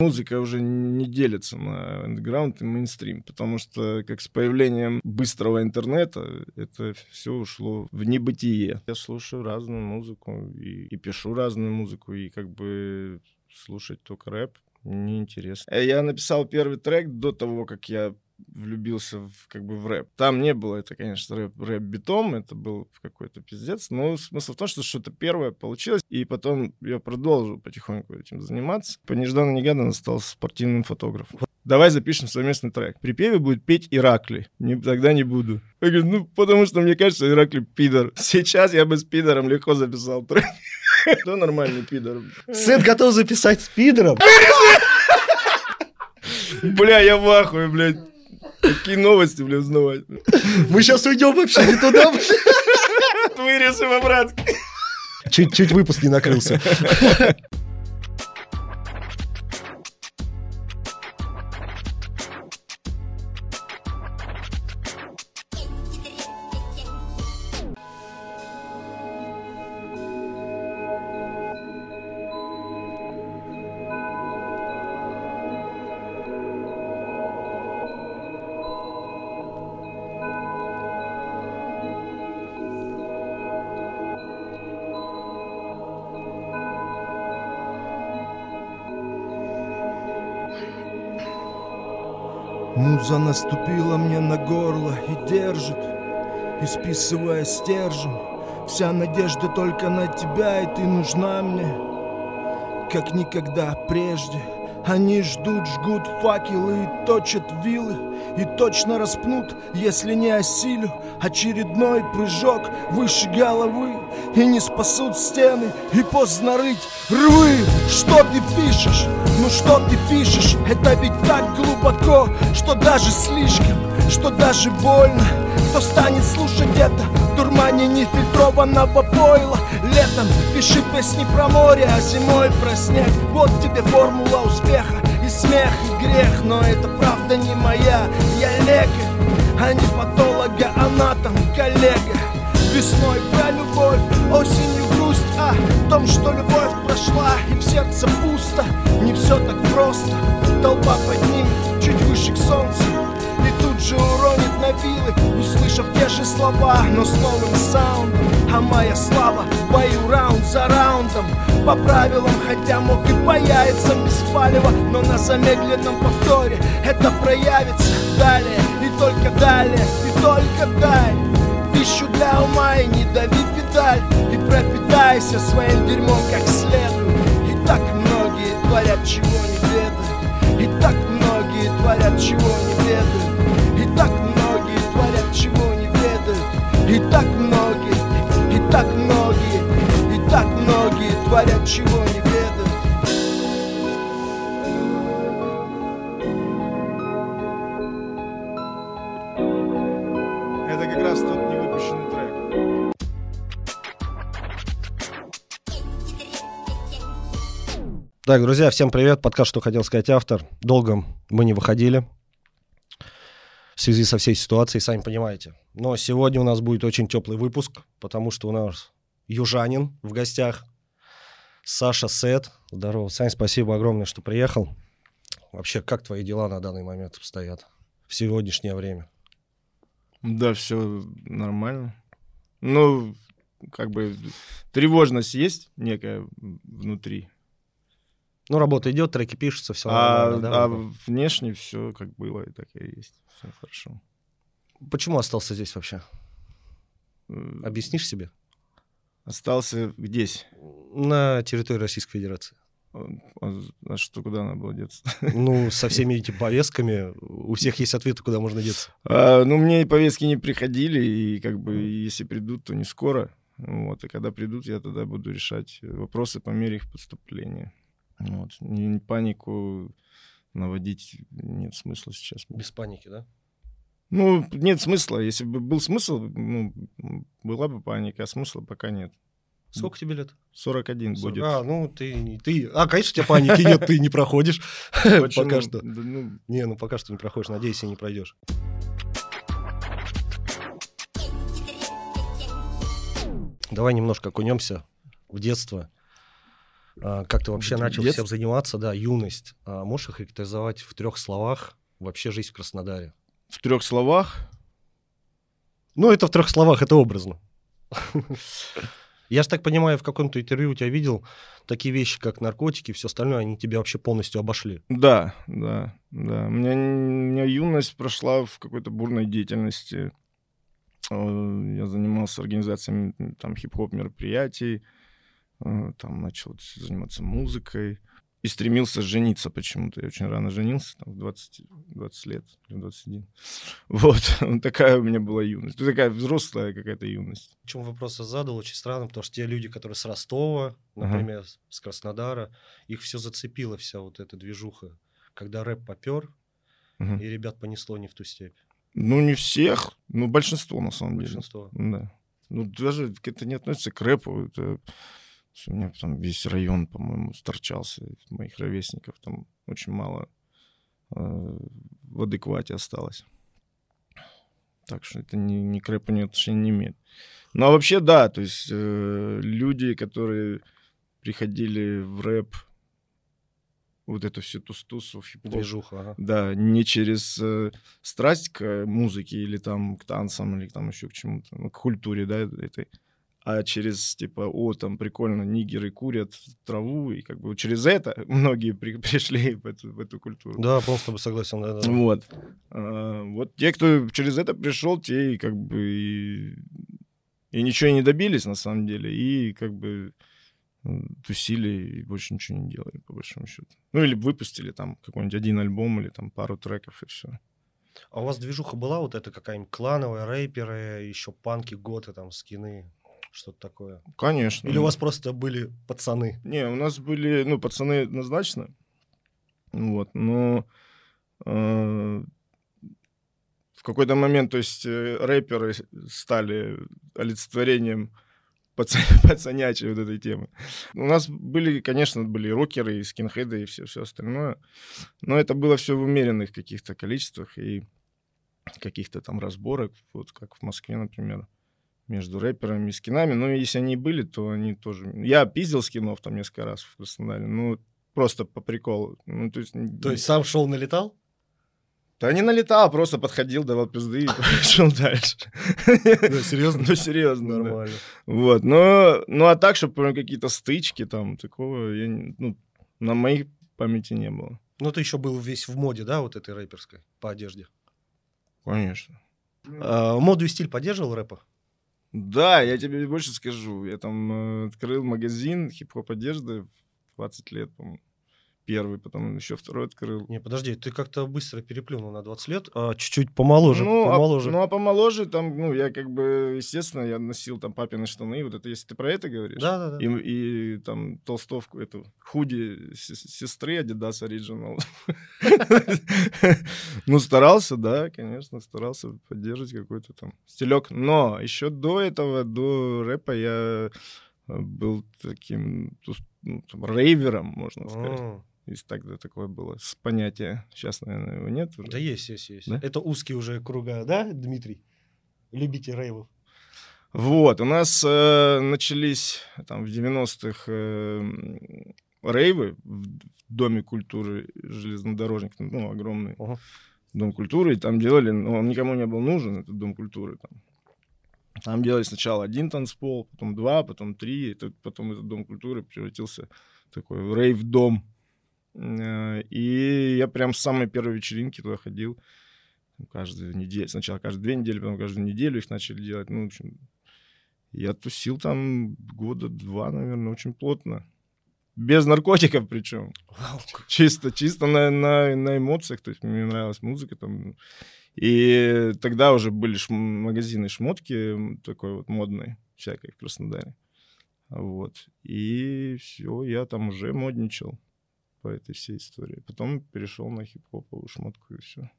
Музыка уже не делится на андеграунд и мейнстрим, потому что как с появлением быстрого интернета это все ушло в небытие. Я слушаю разную музыку и, и пишу разную музыку, и как бы слушать только рэп неинтересно. Я написал первый трек до того, как я влюбился в, как бы в рэп. Там не было это, конечно, рэп, рэп-битом, это был какой-то пиздец, но смысл в том, что что-то первое получилось, и потом я продолжил потихоньку этим заниматься. По нежданно-негаданно стал спортивным фотографом. Давай запишем совместный трек. Припеве будет петь Иракли. Не, тогда не буду. Я говорю, ну, потому что мне кажется, Иракли пидор. Сейчас я бы с пидором легко записал трек. Кто нормальный пидор? Сын готов записать с пидором? Бля, я в ахуе, блядь. Какие новости, бля, узнавать? Мы сейчас уйдем вообще не туда, бля. Вырежем обратно. Чуть-чуть выпуск не накрылся. Наступила мне на горло и держит, исписывая стержень. Вся надежда только на тебя, и ты нужна мне, как никогда прежде. Они ждут, жгут факелы и точат вилы И точно распнут, если не осилю Очередной прыжок выше головы И не спасут стены, и поздно рыть рвы Что ты пишешь? Ну что ты пишешь? Это ведь так глубоко, что даже слишком Что даже больно. Кто станет слушать это? Дурмане нефильтрованного пойла. Летом пиши песни про море, а зимой про снег. Вот тебе формула успеха и смех, и грех. Но это правда не моя, я лекарь, а не патологоанатом, коллега. Весной про любовь, осенью грусть, в том, что любовь прошла и в сердце пусто Не все так просто, толпа поднимет чуть выше к солнцу И тут же уронит на вилы, услышав те же слова, но с новым саундом. А моя слава в бою раунд за раундом. По правилам, хотя мог и по яйцам без палева Но на замедленном повторе это проявится далее. И только далее, и только дай Пищу для ума и не дави педаль. И пропитайся своим дерьмом как следует И так многие творят, чего не ведают И так многие творят, чего не ведают И так многие творят, чего не ведают И так многие, и так многие И так многие творят, чего не ведают Так, друзья, всем привет. Подкаст «Что хотел сказать автор». Долго мы не выходили в связи со всей ситуацией, сами понимаете. Но сегодня у нас будет очень теплый выпуск, потому что у нас южанин в гостях. Саша Сет. Здорово, Сань, спасибо огромное, что приехал. Вообще, как твои дела на данный момент обстоят в сегодняшнее время? Да, все нормально. Ну, как бы тревожность есть некая внутри. Ну, работа идет, треки пишутся, все А, нормально, да? а внешне все как было, и так и есть. Все хорошо. Почему остался здесь вообще? Объяснишь себе? Остался здесь. На территории Российской Федерации. А что, куда надо было деться? Ну, со всеми этими повестками у всех есть ответы, куда можно деться. А, ну, мне повестки не приходили, и как бы если придут, то не скоро. Вот, и когда придут, я тогда буду решать вопросы по мере их поступления. Вот. Не- панику наводить нет смысла сейчас. Без паники, да? Ну, нет смысла. Если бы был смысл, ну, была бы паника, а смысла пока нет. Сколько тебе лет? 41 будет. А, ну ты, ты... А, конечно, у тебя паники нет, ты не проходишь. Пока что. Ну, Не, ну пока что не проходишь, надеюсь, и не пройдешь. Давай немножко окунемся в детство. А, Как ты вообще Детство. начал всем заниматься, да, юность. А Можешь охарактеризовать в трех словах вообще жизнь в Краснодаре? В трех словах Ну, это в трех словах, это образно. Я же так понимаю, в каком-то интервью у тебя видел такие вещи, как наркотики, все остальное, они тебя вообще полностью обошли. Да, да, да. У меня, у меня юность прошла в какой-то бурной деятельности. Э, Я занимался организацией там хип-хоп мероприятий, там начал заниматься музыкой и стремился жениться почему-то. Я очень рано женился, там, в 20, 20 лет, или в 21. Вот, такая у меня была юность. Ну, Такая взрослая какая-то юность. Почему вопрос я задал, очень странно, потому что те люди, которые с Ростова, Ага. например, с- с Краснодара, их все зацепила вся вот эта движуха. Когда рэп попер, Мгм. и ребят понесло не в ту степь. Ну, не всех, но большинство, на самом деле. Большинство. Да. Ну, даже это не относится к рэпу. Это... У меня там весь район, по-моему, сторчался. Моих ровесников там очень мало э, в адеквате осталось. Так что это ни, ни к рэпу ни отношения не имеет. Ну, а вообще, да, то есть э, люди, которые приходили в рэп, вот эту всю тустусу, хип-хоп, Движуха, ага. да, не через э, страсть к музыке или там к танцам или там еще к чему-то, ну, к культуре, да, этой, а через типа, о, там прикольно, нигеры курят траву, и как бы через это многие при- пришли в эту, в эту культуру. Да, полностью с тобой согласен. Да, да. Вот. А, вот те, кто через это пришел, те и как бы и, и ничего не добились на самом деле, и как бы тусили и больше ничего не делали, по большому счету. Ну, или выпустили там какой-нибудь один альбом или там пару треков, и все. А у вас движуха была вот эта какая-нибудь клановая, рэперы, еще панки, готы, там, скины, что-то такое? Конечно. Или у вас просто были пацаны? Не, у нас были, ну, пацаны однозначно, вот, но э, в какой-то момент, то есть э, рэперы стали олицетворением паца- пацанячей вот этой темы. У нас были, конечно, были и рокеры, и скинхеды, и все, все остальное, но это было все в умеренных каких-то количествах и каких-то там разборок, вот как в Москве, например, между рэперами и скинами. Но если они были, то они тоже... Я пиздил скинов там несколько раз в Краснодаре, ну, просто по приколу. Ну, то есть... То есть сам шел налетал? Да не налетал, просто подходил, давал пизды и пошел дальше. серьезно? Ну, серьезно, да. Нормально. Вот, но, ну а так, чтобы прям какие-то стычки там, такого, я, ну, на моей памяти не было. Ну, ты еще был весь в моде, да, вот этой рэперской, по одежде. Конечно. А, моду и стиль поддерживал рэпа? Да, я тебе больше скажу. Я там э, открыл магазин хип-хоп одежды в 20 лет, по-моему. Первый, потом еще второй открыл. Не, подожди, ты как-то быстро переплюнул на 20 лет, а чуть-чуть помоложе, ну, а- помоложе. ну, а помоложе, там, ну, я как бы, естественно, я носил там папины штаны, вот это, если ты про это говоришь. Да, да, да. И, и там толстовку, эту, худи сестры Adidas Original. Ну, старался, да, конечно, старался поддерживать какой-то там стилек. Но еще до этого, до рэпа я э, был таким ну, там, рейвером, можно сказать. Если тогда такое было с понятия. Сейчас, наверное, его нет уже. Да есть, есть, есть. Да? Это узкие уже круга, да, Дмитрий? Любите рейвов? Вот, у нас э, начались там в 90-х э, рейвы в Доме культуры железнодорожник, ну, огромный Ага. Дом культуры, и там делали, ну, он никому не был нужен, этот Дом культуры. Там, там делали сначала один танцпол, потом два, потом три, и тут потом этот Дом культуры превратился в такой рейв-дом. Э, И я прям с самой первой вечеринки туда ходил, ну, каждую неделю, сначала каждые две недели, потом каждую неделю их начали делать, ну, в общем, я тусил там года два, наверное, очень плотно. Без наркотиков причем. Чисто, чисто на, на, на эмоциях. То есть мне нравилась музыка там. И тогда уже были шм- магазины шмотки такой вот модной, всякой в Краснодаре. Вот. И все, я там уже модничал по этой всей истории. Потом перешел на хип-хоповую шмотку и все.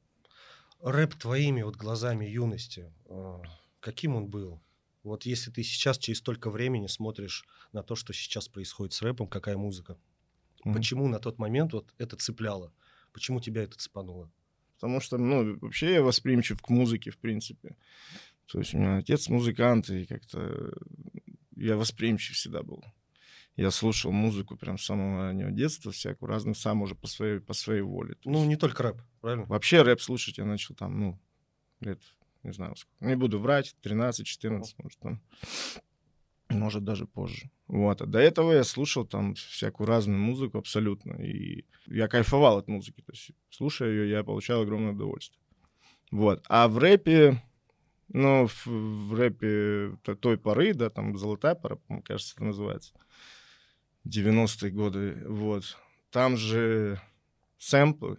Рэп твоими вот глазами юности, а, каким он был? Вот если ты сейчас через столько времени смотришь на то, что сейчас происходит с рэпом, какая музыка, Мгм. почему на тот момент вот это цепляло? Почему тебя это цепануло? Потому что, ну, вообще я восприимчив к музыке, в принципе. То есть у меня отец музыкант, и как-то я восприимчив всегда был. Я слушал музыку прям с самого раннего детства, всякую разную, сам уже по своей, по своей воле. То Ну, есть не только рэп, правильно? Вообще рэп слушать я начал там, ну, лет, не знаю, сколько. Не буду врать, 13-14, может, там. Может, даже позже. Вот. А до этого я слушал там всякую разную музыку абсолютно. И я кайфовал от музыки. То есть, слушая ее, я получал огромное удовольствие. Вот. А в рэпе, ну, в, в рэпе той поры, да, там «Золотая пора», по-моему, кажется, это называется, 90-е годы, вот. Там же сэмплы,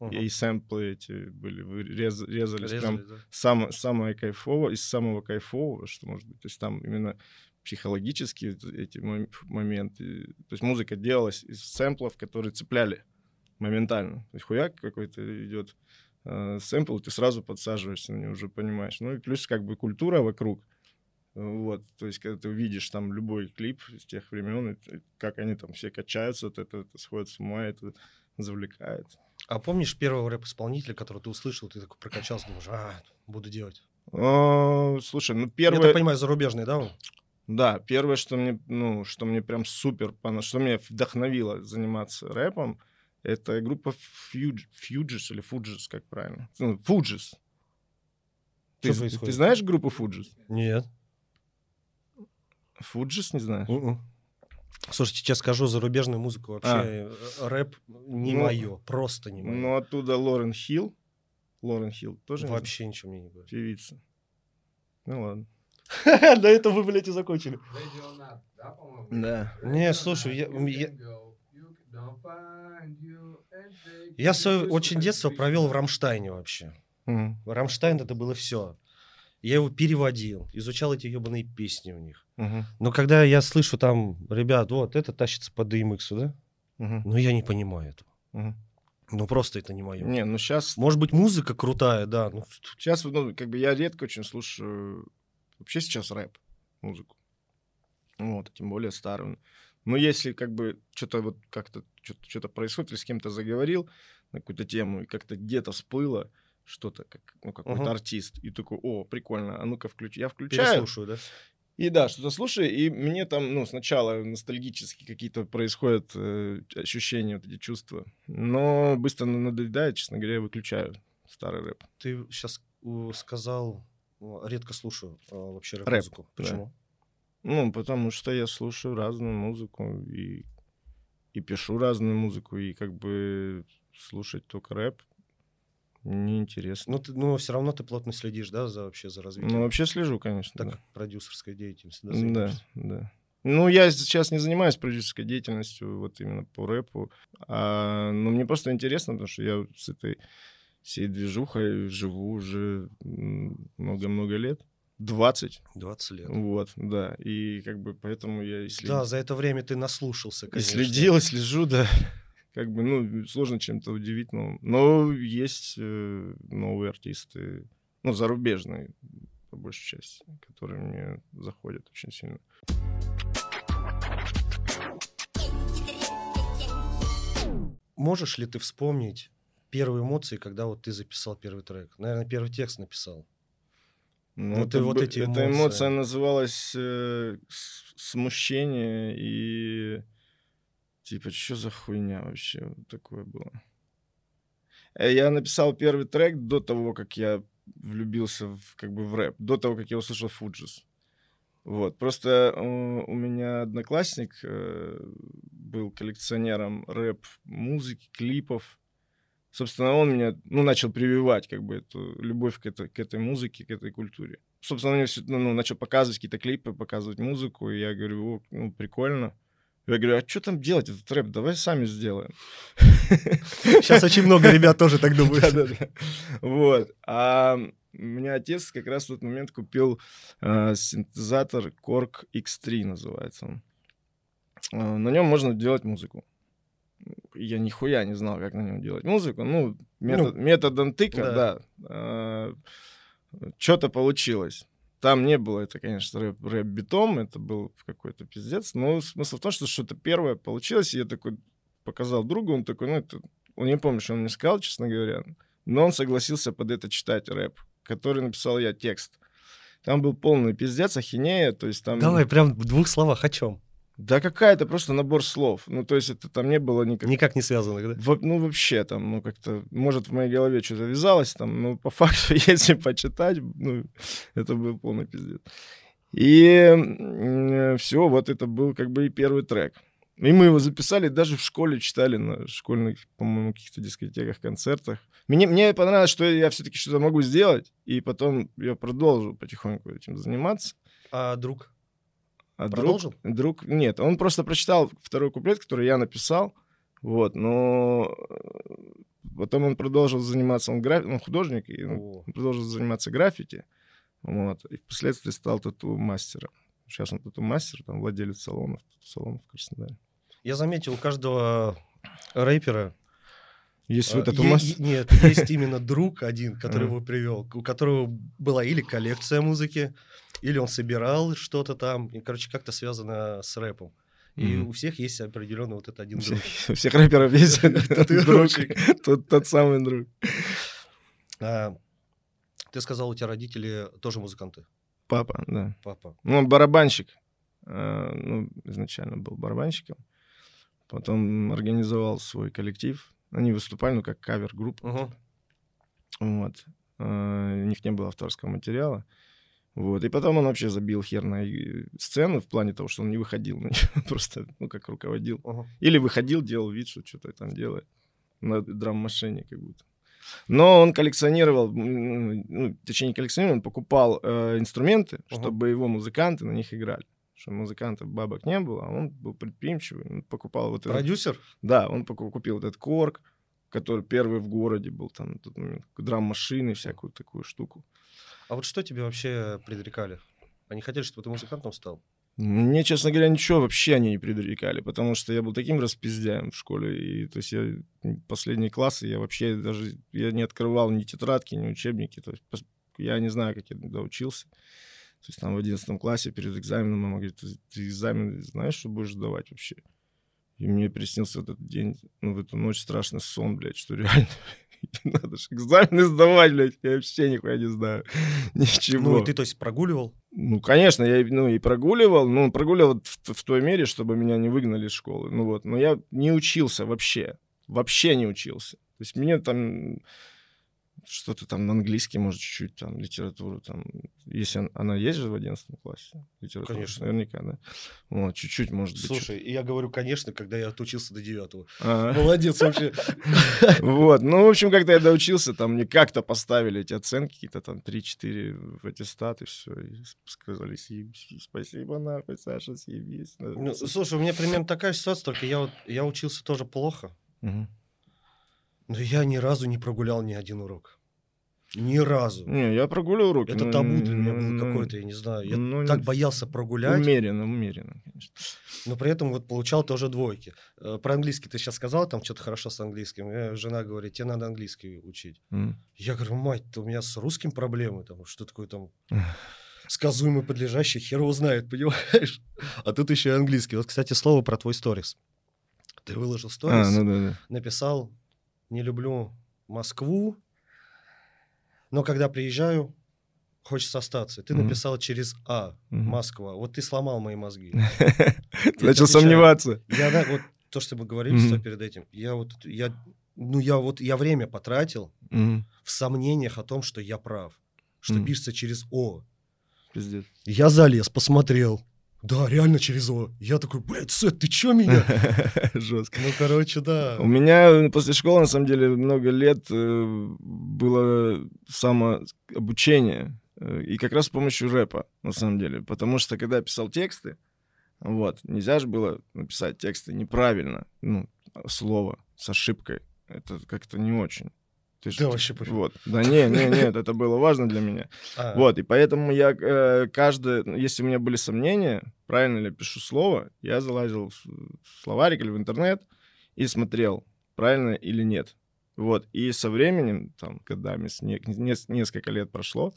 Мгм. и сэмплы эти были, рез- резались прям Резали, да? самое, самое кайфовое, из самого кайфового, что может быть. То есть там именно психологические эт- эти мом- моменты. То есть музыка делалась из сэмплов, которые цепляли моментально. То есть хуяк какой-то идет э, сэмпл, ты сразу подсаживаешься на него, уже понимаешь. Ну и плюс как бы культура вокруг. Вот, то есть, когда ты увидишь там любой клип из тех времен, и как они там все качаются, от этого, это сходит с ума, это завлекает. А помнишь первого рэп-исполнителя, который ты услышал, ты такой прокачался, думаешь, а, буду делать. А, Слушай, ну Я первое... так понимаю, зарубежный, да? он? Да, первое, что мне, ну, что мне прям супер, что меня вдохновило заниматься рэпом, это группа Fugees или Fugees, как правильно? Ну, Fugees. Ты, ты знаешь группу Fugees? Нет. Fugees не знаешь? Мгм. Слушайте, честно скажу, зарубежную музыку вообще А. э, рэп не Ну, мое, просто не мое. Ну, оттуда Лорен Хилл. Лорен Хилл тоже не вообще ничего мне не говорит. певица. Ну ладно. На этом вы, блядь, и закончили. Да. Не, слушай, я- я- свое очень детство провел в Рамштайне вообще. Рамштайн это было все. Я его переводил, изучал эти ебаные песни у них. Мгм. Но когда я слышу там, ребят, вот это тащится по DMX, да? Ну я не понимаю этого. Ну просто это не мое. Не, ну сейчас Может быть, музыка крутая, да. Ну, Сейчас, ну, как бы я редко очень слушаю вообще сейчас рэп, музыку. Вот, тем более старую. Но если как бы что-то вот как-то что-то происходит, или с кем-то заговорил на какую-то тему, и как-то где-то всплыло что-то, как, ну, какой-то Мгм. артист, и такой, о, прикольно, а ну-ка включи. Я включаю, переслушаю, да? И да, что-то слушаю, и мне там, ну, сначала ностальгически какие-то происходят э, ощущения, вот эти чувства. Но быстро надоедает, честно говоря, я выключаю старый рэп. Ты сейчас сказал, редко слушаю а, вообще Рэп, рэп-музыку. да. Почему? Ну, потому что я слушаю разную музыку и, и пишу разную музыку, и как бы слушать только рэп неинтересно. Ну, ты, но все равно ты плотно следишь, да, за вообще за развитием. Ну, вообще слежу, конечно. так да. продюсерской деятельностью, да, Да, занимаешься. да. Ну, я сейчас не занимаюсь продюсерской деятельностью, вот именно по рэпу. А, но мне просто интересно, потому что я с этой всей движухой живу уже много-много лет. 20. 20 лет. Вот, да. И как бы поэтому я и следил. Да, за это время ты наслушался, И конечно. следил, и слежу, да. Как бы, ну, сложно чем-то удивить, но, но есть э, новые артисты, ну, зарубежные, по большей части, которые мне заходят очень сильно. Можешь ли ты вспомнить первые эмоции, когда вот ты записал первый трек? Наверное, первый текст написал. Ну, Вот и вот эти Эта эмоции. эмоция называлась э, смущение и типа, что за хуйня вообще такое было. Э, Я написал первый трек до того, как я влюбился в, как бы в рэп, до того, как я услышал Фуджис. Вот. Просто э, у меня одноклассник э, был коллекционером рэп-музыки, клипов. Собственно, он меня, ну, начал прививать, как бы, эту любовь к этой, к этой музыке, к этой культуре. Собственно, он мне всё- ну, ну, начал показывать какие-то клипы, показывать музыку, и я говорю, о, ну, прикольно. Я говорю, а что там делать этот рэп? Давай сами сделаем. Сейчас очень много ребят тоже так думают. Вот. А у меня отец как раз в тот момент купил э, синтезатор Korg X3 называется он. Э, на нем можно делать музыку. Я нихуя не знал, как на нем делать музыку. Ну, метод, методом тыка, да. да. что-то получилось. Там не было это, конечно, рэп, рэп-битом, это был какой-то пиздец. Но смысл в том, что что-то первое получилось, и я такой показал другу, он такой, ну, это... Он не помню, что он мне сказал, честно говоря, но он согласился под это читать рэп, который написал я текст. Там был полный пиздец, ахинея, то есть там... Давай прям в двух словах о чем? Да какая-то просто набор слов. Ну, то есть это там не было никак... Никак не связанных, да? Во- ну, вообще там, ну, как-то, может, в моей голове что-то вязалось там, но по факту, если почитать, ну, это был полный пиздец. И все, вот это был как бы и первый трек. И мы его записали, даже в школе читали на школьных, по-моему, каких-то дискотеках, концертах. Мне, мне понравилось, что я все-таки что-то могу сделать, и потом я продолжил потихоньку этим заниматься. А друг? А Продолжил? Друг, друг, нет, он просто прочитал второй куплет, который я написал, вот, но э, потом он продолжил заниматься, он, граф, он художник, и он продолжил заниматься граффити, вот, и впоследствии стал тату-мастером. Сейчас он тату-мастер, там, владелец салонов, салонов в Краснодаре. Я заметил, у каждого рэпера Есть свой а, тату-мастер? е- нет, есть именно друг один, который его привел, у которого была или коллекция музыки, или он собирал что-то там, и, короче, как-то связано с рэпом. И Мгм. у всех есть определенный вот этот один друг. у всех рэперов есть друг, тот, самый друг. А, Ты сказал, у тебя родители тоже музыканты, Папа, да. папа. Ну, барабанщик. Э, Ну, изначально был барабанщиком. Потом организовал свой коллектив. Они выступали, ну, как кавер-группа. Вот. Э, У них не было авторского материала. Вот. И потом он вообще забил хер на и- сцену в плане того, что он не выходил на неё. Просто, ну, как руководил. Мгм. Или выходил, делал вид, что что-то там делает. На драм-машине как будто. Но он коллекционировал, ну, точнее, не коллекционировал, он покупал э, инструменты, Ага. чтобы его музыканты на них играли. Что музыкантов бабок не было, а он был предприимчивый, он покупал вот этот... Продюсер? Да, он поку- купил вот этот корк, который первый в городе был, там, драм-машины, всякую такую штуку. А вот что тебе вообще предрекали? Они хотели, чтобы ты музыкантом стал? Мне, честно говоря, ничего вообще они не предрекали, потому что я был таким распиздяем в школе, и то есть я последние классы, я вообще даже я не открывал ни тетрадки, ни учебники, то есть я не знаю, как я тогда учился. То есть там в 11 классе перед экзаменом мама говорит, ты экзамен знаешь, что будешь сдавать вообще? И мне приснился этот день, ну, в эту ночь страшный сон, блядь, что реально надо же экзамены сдавать, блядь, я вообще нихуя не знаю, ничего. Ну, и ты, то есть, прогуливал? Ну, конечно, я ну, и прогуливал, ну, прогуливал в, в той мере, чтобы меня не выгнали из школы. Ну вот, но я не учился вообще, вообще не учился. То есть мне там что-то там на английский, может, чуть-чуть там литературу там, если он- она есть же в 11 классе, литература, Конечно. наверняка, да. Вот, чуть-чуть, может быть. Слушай, и я говорю, конечно, когда я отучился до девятого. А. Молодец вообще. Вот, ну, в общем, когда я доучился, там мне как-то поставили эти оценки, какие-то там 3-4 в аттестат, и все, и сказали, «Съебись, спасибо, нахуй, Саша, съебись. Ну, слушай, у меня примерно такая ситуация, только я, вот, я учился тоже плохо. Но я ни разу не прогулял ни один урок. Ни разу. Не, я прогуливал уроки. Это ну, табу для меня ну, было ну, какое-то, я не знаю. Я ну, так боялся прогулять, Умеренно, умеренно, конечно. но при этом вот получал тоже двойки. Э, Про английский ты сейчас сказал, там что-то хорошо с английским. Э, Жена говорит, тебе надо английский учить. М. Я говорю, мать, у меня с русским проблемы, там, что такое там сказуемый подлежащий, хер его знает, понимаешь? А тут еще и английский. Вот, кстати, слово про твой сторис. Ты выложил сторис, А, ну да, да. написал, не люблю Москву, но когда приезжаю, хочется остаться. Ты Мгм. написал через А. Москва. Вот ты сломал мои мозги. Ты начал сомневаться. Я, да, вот то, что мы говорили с тобой перед этим, я вот, я, ну, я вот, я время потратил в сомнениях о том, что я прав, что пишется через О. Пиздец. Я залез, посмотрел. Да, реально через О. Я такой, блядь, Сет, ты чё меня? Жестко. Ну, короче, да. У меня после школы, на самом деле, много лет э, было самообучение. э, И как раз с помощью рэпа, на самом деле. Потому что, когда я писал тексты, вот, нельзя же было написать тексты неправильно, ну, слово с ошибкой. Это как-то не очень. Ты ж- Да вообще пофиг. Вот. Да не, не, нет, это было важно для меня. А, Вот, и поэтому я э, каждое, ну, если у меня были сомнения, правильно ли я пишу слово, я залазил в словарик или в интернет и смотрел, правильно или нет. Вот, и со временем, там, годами, с не- нес- несколько лет прошло,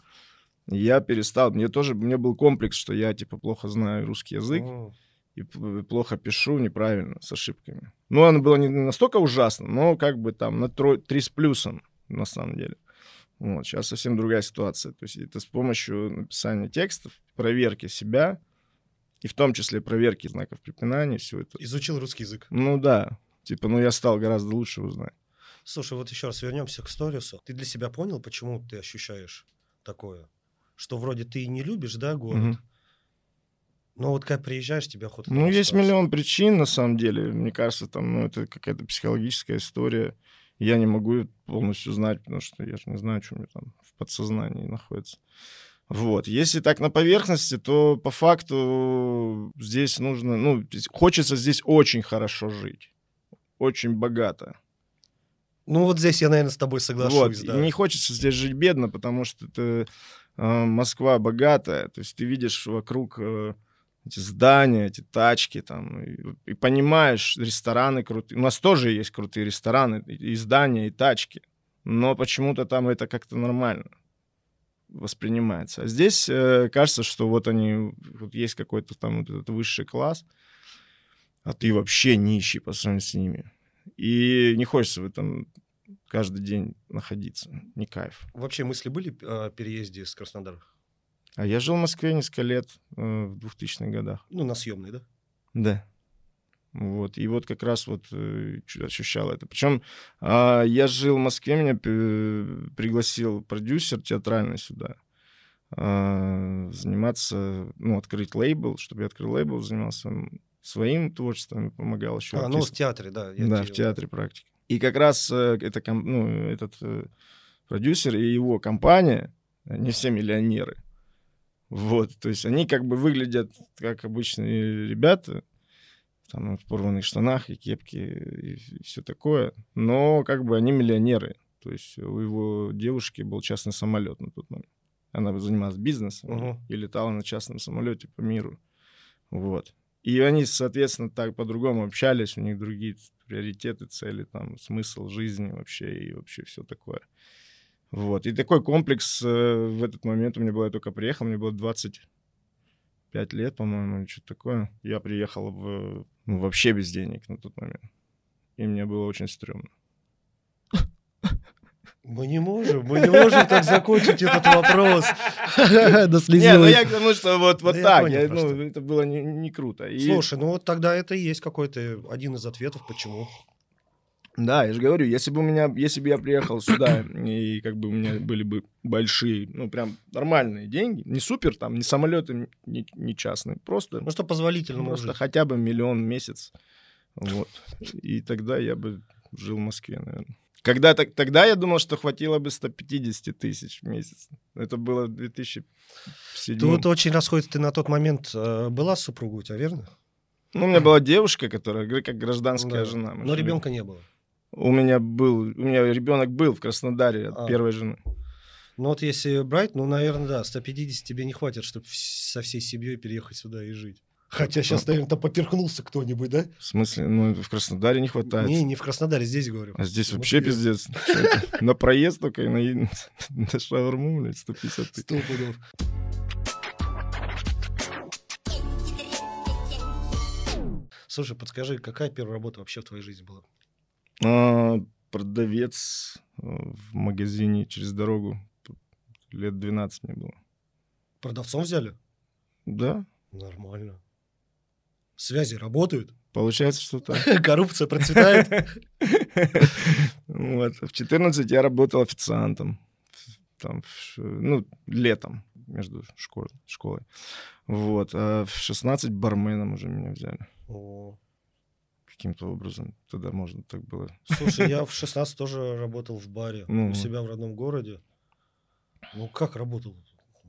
я перестал, мне тоже, меня был комплекс, что я, типа, плохо знаю русский язык, и плохо пишу неправильно, с ошибками. Ну, оно было не настолько ужасно, но как бы там на три с плюсом, на самом деле. Вот, сейчас совсем другая ситуация. То есть это с помощью написания текстов, проверки себя И в том числе проверки знаков препинания, все это. Изучил русский язык. Ну да, типа, ну я стал гораздо лучше его знать. Слушай, вот еще раз вернемся к сторису. Ты для себя понял, почему ты ощущаешь такое? Что вроде ты и не любишь, да, город? Мгм. Но вот как приезжаешь, тебе охота... Ну, есть миллион причин, на самом деле. Мне кажется, там, ну, это какая-то психологическая история. Я не могу полностью знать, потому что я же не знаю, что у меня там в подсознании находится. Вот. Если так на поверхности, то по факту здесь нужно, ну, хочется здесь очень хорошо жить. Очень богато. Ну вот здесь я, наверное, с тобой соглашусь, Вот. да. И не хочется здесь жить бедно, потому что это э, Москва богатая. То есть ты видишь вокруг э, эти здания, эти тачки там, и, и понимаешь, рестораны крутые. У нас тоже есть крутые рестораны, и, здания, и тачки. Но почему-то там это как-то нормально воспринимается. А здесь э, кажется, что вот они, вот есть какой-то там вот этот высший класс, а ты вообще нищий по сравнению с ними. И не хочется в этом каждый день находиться. Не кайф. Вообще мысли были о переезде с Краснодара? А я жил в Москве несколько лет э, в 2000-х годах. Ну, на съемной, да? Да. Вот. И вот как раз вот э, ощущал это. Причем а, я жил в Москве, меня пи- пригласил продюсер театральный сюда а, заниматься, ну, открыть лейбл, чтобы я открыл лейбл, занимался своим творчеством, помогал еще А, ну, в артистам. театре, да. я Да, в театре практики. И как раз э, это, ну, этот э, продюсер и его компания, они все миллионеры. Вот, то есть они как бы выглядят как обычные ребята, там в порванных штанах и кепке и все такое, но как бы они миллионеры. То есть у его девушки был частный самолет на тот момент. Она занималась бизнесом Мгм. и летала на частном самолете по миру. Вот. И они, соответственно, так по-другому общались, у них другие приоритеты, цели, там, смысл жизни вообще и вообще все такое. Вот. И такой комплекс э, в этот момент у меня было, я только приехал, мне было 25 лет, по-моему, или что-то такое. Я приехал в, ну, вообще без денег на тот момент. И мне было очень стрёмно. Мы не можем, мы не можем так закончить этот вопрос. До Не, ну я к тому, что вот, вот Да я так. понял я, про ну, это было не, не круто. И- Слушай, ну вот тогда это и есть какой-то один из ответов, почему. Да, я же говорю, если бы у меня, если бы я приехал сюда, и как бы у меня были бы большие, ну, прям нормальные деньги, не супер там, не самолеты, не, не частные, просто, Ну что позволительно просто может. хотя бы миллион в месяц, вот. И тогда я бы жил в Москве, наверное. Когда так, тогда я думал, что хватило бы 150 тысяч в месяц. Это было в 2007. Тут очень расходится. Ты на тот момент э, была с супругой у тебя, верно? Ну, у меня была девушка, которая как гражданская Да. жена. Но жили. ребенка не было. У меня был, у меня ребенок был в Краснодаре от А. первой жены. Ну вот если брать, ну, наверное, да, 150 тебе не хватит, чтобы со всей семьей переехать сюда и жить. Хотя сейчас, наверное, там поперхнулся кто-нибь, да? В смысле, ну в Краснодаре не хватает. Не, не в Краснодаре, здесь говорю. А здесь вообще пиздец. На проезд только и на, шаурму, блядь, 150 тысяч. Пудов. Слушай, подскажи, какая первая работа вообще в твоей жизни была? А, продавец э, в магазине через дорогу. Лет 12 мне было. Продавцом взяли? Да, Нормально. Связи работают? получается, что так. Коррупция процветает? Вот. В 14 я работал официантом. Там, ну, летом между школ- школой. Вот. А в 16 барменом уже меня взяли. О, Каким-то образом. Тогда можно так было. Слушай, я в 16 тоже работал в баре Ну. у себя в родном городе. Ну, как работал?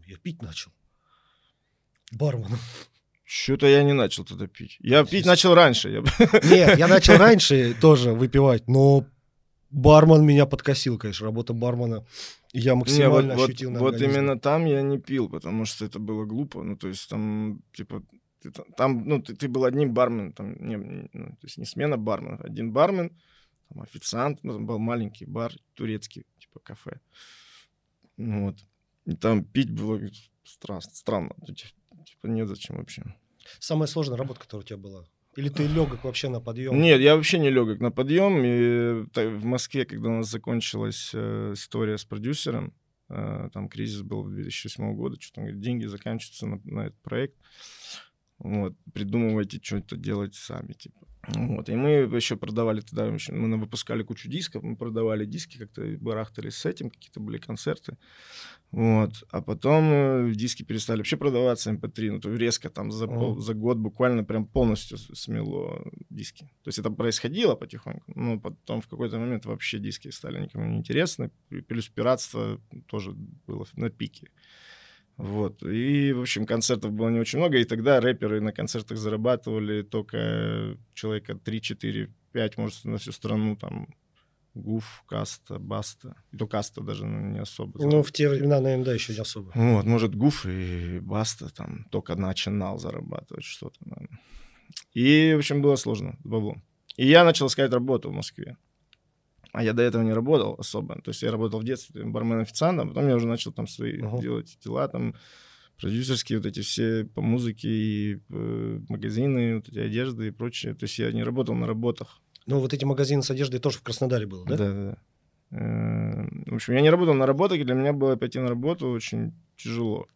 Я пить начал. Барменом. Что-то я не начал тогда пить. Я пить начал раньше. Нет, я начал раньше тоже выпивать, но бармен меня подкосил, конечно, работа бармена. Я Не, вот, максимально вот- ощутил на вот именно там я не пил, потому что это было глупо. Ну, то есть там, типа, ты та- там, ну, ты, ты был одним барменом, там, не, ну, то есть не смена барменов, один бармен, там, официант, ну, там был маленький бар, турецкий, типа, кафе. Ну, вот. И там пить было странно, странно. Ти- Типа, нет, зачем вообще. Самая сложная работа, которая у тебя была? Или ты легок вообще на подъем? Нет, я вообще не легок на подъем. И в Москве, когда у нас закончилась э, история с продюсером, э, там кризис был 2008 года, что-то он говорит, деньги заканчиваются на, на этот проект. Вот, придумывайте что-то делать сами, типа. Вот, и мы еще продавали тогда, мы выпускали кучу дисков, мы продавали диски, как-то барахтались с этим, какие-то были концерты. Вот, а потом э, диски перестали вообще продаваться, MP3, ну, то резко там за, пол, за год буквально прям полностью смело диски. То есть это происходило потихоньку, но потом в какой-то момент вообще диски стали никому не интересны, плюс пиратство тоже было на пике. Вот. И, в общем, концертов было не очень много. И тогда рэперы на концертах зарабатывали только человека 3, 4, 5, может, на всю страну. Там Гуф, Каста, Баста. И то Каста даже ну, не особо. Ну, в те времена, наверное, да, еще не особо. Вот, может, Гуф и Баста там только начинал зарабатывать что-то. наверное. И, в общем, было сложно с баблом. И я начал искать работу в Москве. А я до этого не работал особо. То есть я работал в детстве бармен-официантом, потом я уже начал там свои Ага. делать дела, там продюсерские вот эти все по музыке и э, магазины, вот эти одежды и прочее. То есть я не работал на работах. Ну, вот эти магазины с одеждой тоже в Краснодаре было, да? Да, да, да. Э, В общем, я не работал на работах, и для меня было пойти на работу очень тяжело.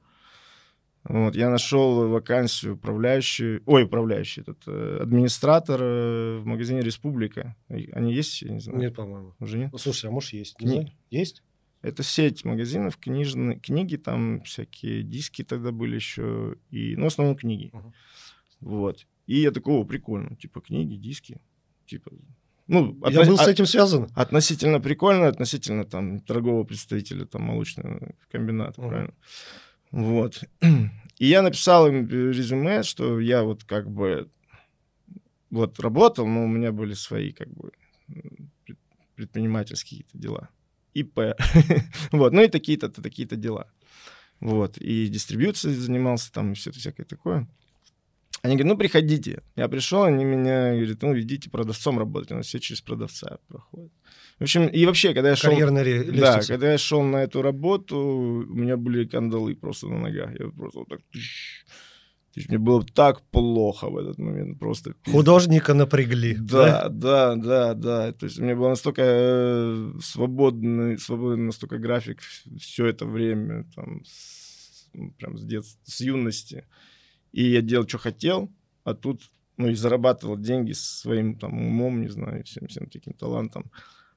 Вот, я нашел вакансию управляющий, ой, управляющий, этот э, администратор э, в магазине Республика. Они есть, я не знаю. Нет, по-моему. Уже нет? Ну, слушай, а может есть? Не знаю. Есть? Это сеть магазинов, книжные, книги, там всякие диски тогда были еще, и, ну, в основном книги. Мгм. Вот. И я такой, о, прикольно, типа книги, диски, типа, ну, Я относ- был с а- этим связан. Относительно прикольно, относительно там торгового представителя там молочного комбината, Мгм. правильно? Вот. И я написал им э, резюме, что я вот как бы вот работал, но у меня были свои как бы пред- предпринимательские какие-то дела. ИП. вот, ну и такие-то, такие-то дела. Вот, и дистрибьюцией занимался там, и все это всякое такое. Они говорят, ну, приходите. Я пришел, они меня говорят, ну, идите продавцом работать. У нас все через продавца проходят. В общем, и вообще, когда я шел... Карьерная ре- Да, лестница. когда я шел на эту работу, у меня были кандалы просто на ногах. Я просто вот так... Мне было так плохо в этот момент. Просто... Художника напрягли. Да, да, да, да. То есть у меня был настолько э, свободный, свободный настолько график все это время, там, с- ну, прям с детства, с юности. И я делал, что хотел, а тут, ну, и зарабатывал деньги своим там умом, не знаю, всем, всем таким талантом.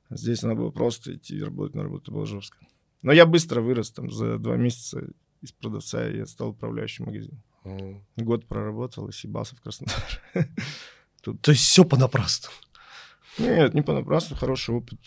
Здесь надо было просто идти и работать на работу, было жестко. Но я быстро вырос, там, за два месяца из продавца я стал управляющим магазином. М. Год проработал и съебался в Краснодар. То есть все понапрасну. Нет, не понапрасну, хороший опыт.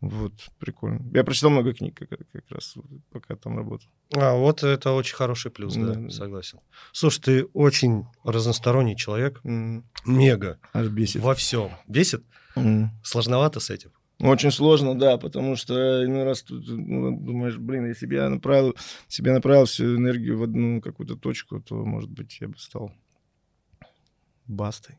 Вот, прикольно. Я прочитал много книг как, как раз, пока там работал. А, вот это очень хороший плюс, да, Да, согласен. Слушай, ты очень разносторонний человек, М, мега, Аж бесит. во всем. Бесит? М. Сложновато с этим? Очень сложно, да, потому что иной раз тут ну, думаешь, блин, если бы я направил, себе направил всю энергию в одну какую-то точку, то, может быть, я бы стал бастой.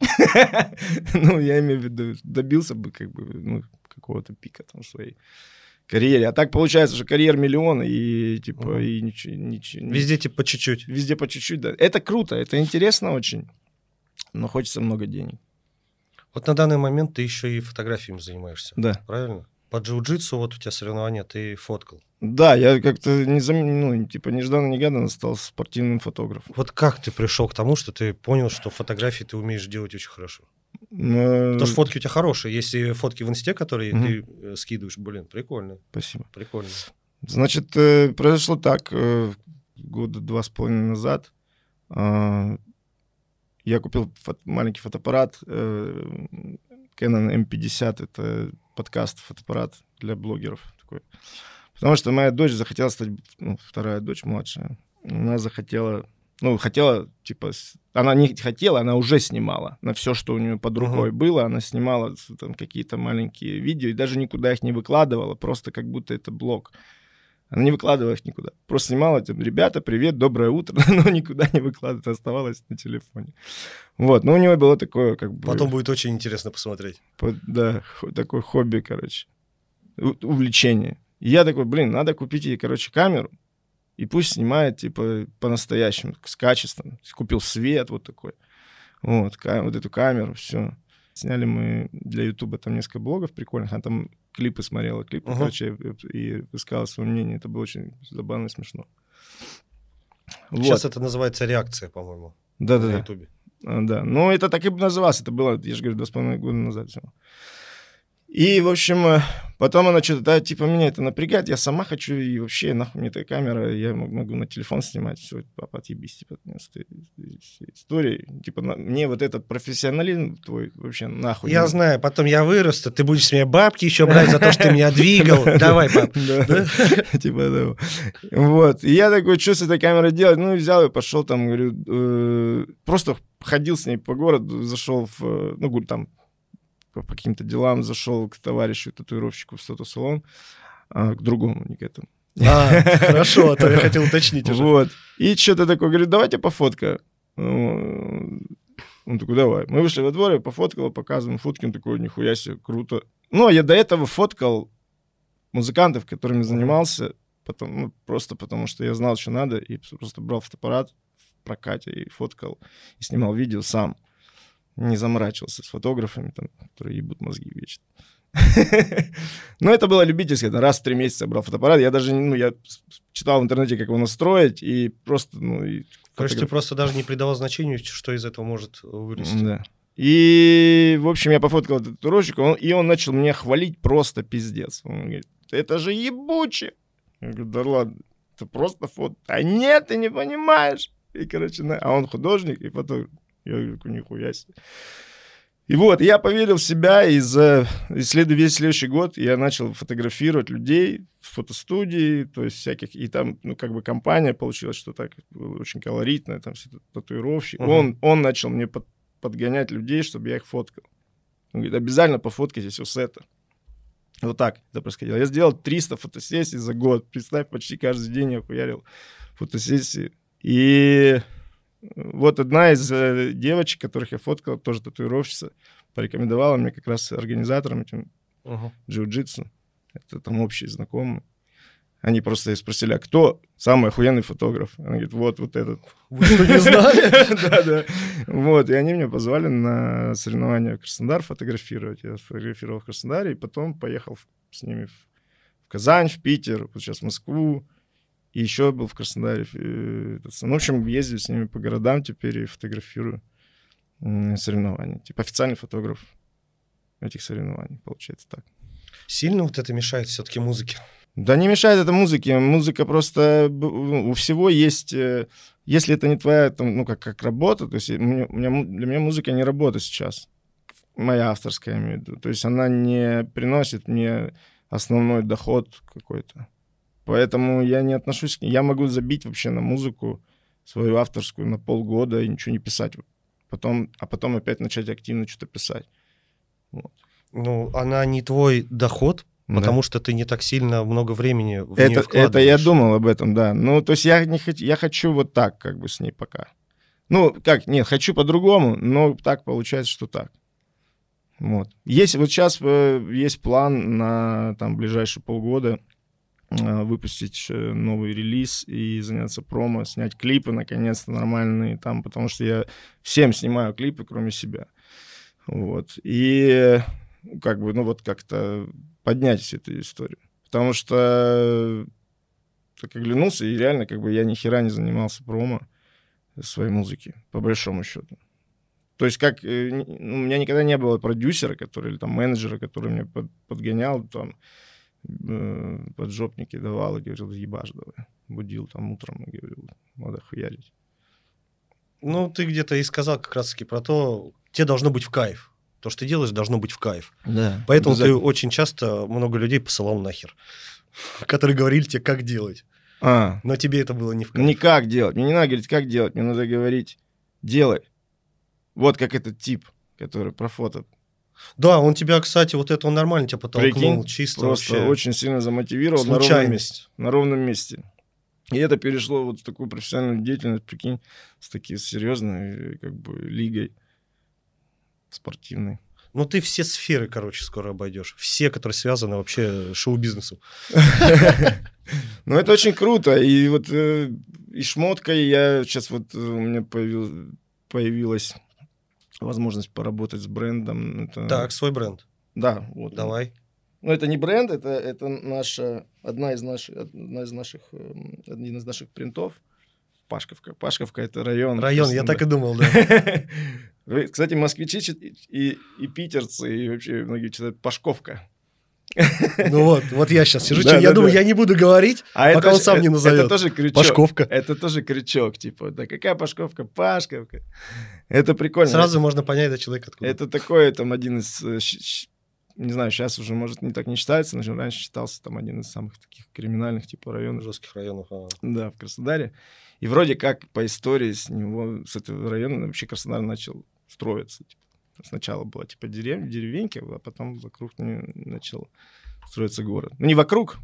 Ну, я имею в виду, добился бы как бы, ну, какого-то пика там своей карьере. А так получается, что карьер миллион, и типа, и ничего, ничего. Везде типа по чуть-чуть. Везде по чуть-чуть, да. Это круто, это интересно очень, но хочется много денег. Вот на данный момент ты еще и фотографиями занимаешься, Да. правильно? По джиу-джитсу вот у тебя соревнования, ты фоткал. Да, я как-то не зам... ну, типа нежданно-негаданно стал спортивным фотографом. Вот как ты пришел к тому, что ты понял, что фотографии ты умеешь делать очень хорошо? Но- Потому что фотки у тебя хорошие. Есть фотки в инсте, которые Мгм. ты э, скидываешь. Блин, прикольно, Спасибо. прикольно. Значит, э, произошло так, э, года два с половиной назад. Я купил фот- маленький фотоаппарат э, Canon M50. Это подкаст, фотоаппарат для блогеров такой. Потому что моя дочь захотела стать, ну, вторая дочь младшая, она захотела, ну, хотела, типа, она не хотела, она уже снимала на все, что у нее под рукой было, она снимала там какие-то маленькие видео и даже никуда их не выкладывала, просто как будто это блог. Она не выкладывала их никуда. Просто снимала, там, ребята, привет, доброе утро, но никуда не выкладывала, оставалась на телефоне. Вот, но у него было такое, как бы... Потом будет очень интересно посмотреть. По- да, такое хобби, короче, увлечение. И я такой, блин, надо купить ей, короче, камеру, и пусть снимает, типа, по-настоящему, с качеством. Купил свет вот такой, вот, вот эту камеру, все. Сняли мы для Ютуба там несколько блогов прикольных, она там клипы смотрела, клипы, Ага. короче, и и высказала свое мнение. Это было очень забавно и смешно. Вот. Сейчас это называется реакция, по-моему, на Да-да-да. Ютубе. А, Да, ну это так и называлось, это было, я же говорю, два с половиной года назад. всего. И, в общем, э, потом она что-то, да, типа, меня это напрягает, я сама хочу, и вообще, нахуй мне эта камера, я могу на телефон снимать, все, папа, отъебись, типа, с этой историей. Типа, на- мне вот этот профессионализм твой вообще нахуй. Я не- знаю, потом я вырасту, ты будешь с меня бабки еще брать за то, что ты меня двигал. Давай, пап. Типа. Вот. И я такой, что с этой камерой делать? Ну, взял и пошел там, говорю, э, просто ходил с ней по городу, зашел в, э, ну, там, по, каким-то делам зашел к товарищу, татуировщику в статус-салон, а, к другому, не к этому. А, хорошо, а то я хотел уточнить уже. Вот. И что-то такое, говорю, давайте пофоткаю. Ну, Он такой, давай. Мы вышли во двор, я пофоткал, показываем фотки, он такой, нихуя себе, круто. Ну, я до этого фоткал музыкантов, которыми занимался, потом, ну, просто потому что я знал, что надо, и просто брал фотоаппарат в прокате и фоткал, и снимал видео сам. Не заморачивался с фотографами, там, которые ебут мозги вечно. Но это было любительское. Раз в три месяца брал фотоаппарат. Я даже, ну, я читал в интернете, как его настроить, и просто, ну, и Короче, ты просто даже не придавал значению, что из этого может вырасти. Да. И, в общем, я пофоткал этот татуировщик, он- и он начал меня хвалить просто пиздец. Он говорит, это же ебуче. Я говорю, да ладно, это просто фото. А нет, ты не понимаешь. И, короче, на- а он художник и фотограф. Я говорю, нихуя себе. И вот, я поверил в себя, и за и следу- весь следующий год я начал фотографировать людей в фотостудии, то есть всяких, и там, ну, как бы компания получилась, что так очень колоритно, там все татуировщик. Мгм. Он, он начал мне под- подгонять людей, чтобы я их фоткал. Он говорит, обязательно пофоткайтесь у сета. Вот так это происходило. Я сделал 300 фотосессий за год. Представь, почти каждый день я хуярил фотосессии. И вот одна из э, девочек, которых я фоткал, тоже татуировщица, порекомендовала мне как раз организаторам этим Мгм. джиу-джитсу. Это там общие знакомые. Они просто спросили, а кто самый охуенный фотограф? Она говорит, вот, вот этот. Вы что, не знали? Да, да. Вот, и они меня позвали на соревнования в Краснодар фотографировать. Я сфотографировал в Краснодаре, и потом поехал с ними в в Казань, в Питер, вот сейчас в Москву. И еще был в Краснодаре. э, Ну, в общем, ездил с ними по городам теперь и фотографирую соревнования. Типа официальный фотограф этих соревнований, получается так. Сильно вот это мешает все-таки музыке? Да не мешает это музыке. Музыка просто... ну, У всего есть... э, Если это не твоя, там, ну, как, как работа, то есть у меня, для меня музыка не работа сейчас. Моя авторская, я имею в виду. То есть она не приносит мне основной доход какой-то. Поэтому я не отношусь к ней. Я могу забить вообще на музыку свою авторскую на полгода и ничего не писать. Потом, а потом опять начать активно что-то писать. Ну, она не твой доход, Да. потому что ты не так сильно много времени в нее Это, это вкладываешь. я думал об этом, да. Ну, то есть я, не хочу, я хочу вот так как бы с ней пока. Ну, как, нет, хочу по-другому, но так получается, что так. Вот. Есть, вот сейчас э, есть план на там ближайшие полгода выпустить э, новый релиз и заняться промо, снять клипы наконец-то нормальные там, потому что я всем снимаю клипы, кроме себя. Вот. И э, как бы, ну вот как-то поднять всю эту историю. Потому что так оглянулся, и реально как бы я ни хера не занимался промо своей музыки, по большому счету. То есть как э, у меня никогда не было продюсера, который или там менеджера, который мне под- подгонял, там э, поджопники давал и говорил, ебашь давай. Будил там утром и говорил, надо хуярить. Ну, ты где-то и сказал как раз-таки про то, тебе должно быть в кайф. То, что ты делаешь, должно быть в кайф. Да. Поэтому ты очень часто много людей посылал нахер, которые говорили тебе, как делать. А, Но тебе это было не в кайф. не как делать. Мне не надо говорить, как делать. Мне надо говорить, делай. Вот как этот тип, который про фото Да, он тебя, кстати, вот это он нормально тебя подтолкнул. Прикинь, чисто просто вообще. очень сильно замотивировал на ровном, месте, на ровном месте. И это перешло вот в такую профессиональную деятельность, прикинь, с такой серьезной как бы лигой спортивной. Ну, ты все сферы, короче, скоро обойдешь. Все, которые связаны вообще шоу-бизнесом. Ну, это очень круто. И вот э, и шмоткой я сейчас вот э, у меня появил- появилась возможность поработать с брендом. Это- Так, свой бренд. Да, вот. Давай. Ну, это не бренд, это, это наша, одна из наших, одна из наших, эм, один из наших принтов. Пашковка. Пашковка — это район. Район, я так и думал, да. Кстати, москвичи и, и питерцы, и вообще многие читают Пашковка. Ну вот, вот я сейчас сижу, Да, я да, думаю, я не буду говорить, А Пока это он сам не это- назовет. Это тоже крючок. Пашковка. Это тоже крючок, типа, да какая Пашковка? Пашковка. Это прикольно. Сразу можно понять, да, человек откуда. Это такой, там, один из, э, не знаю, сейчас уже, может, не так не считается, но раньше считался там один из самых таких криминальных, типа, районов. жестких районов. а. Да, в Краснодаре. И вроде как по истории с него, с этого района, вообще Краснодар начал строиться. Типа. Сначала была типа дерев... деревеньки, а потом вокруг начал строиться город. Ну, не вокруг,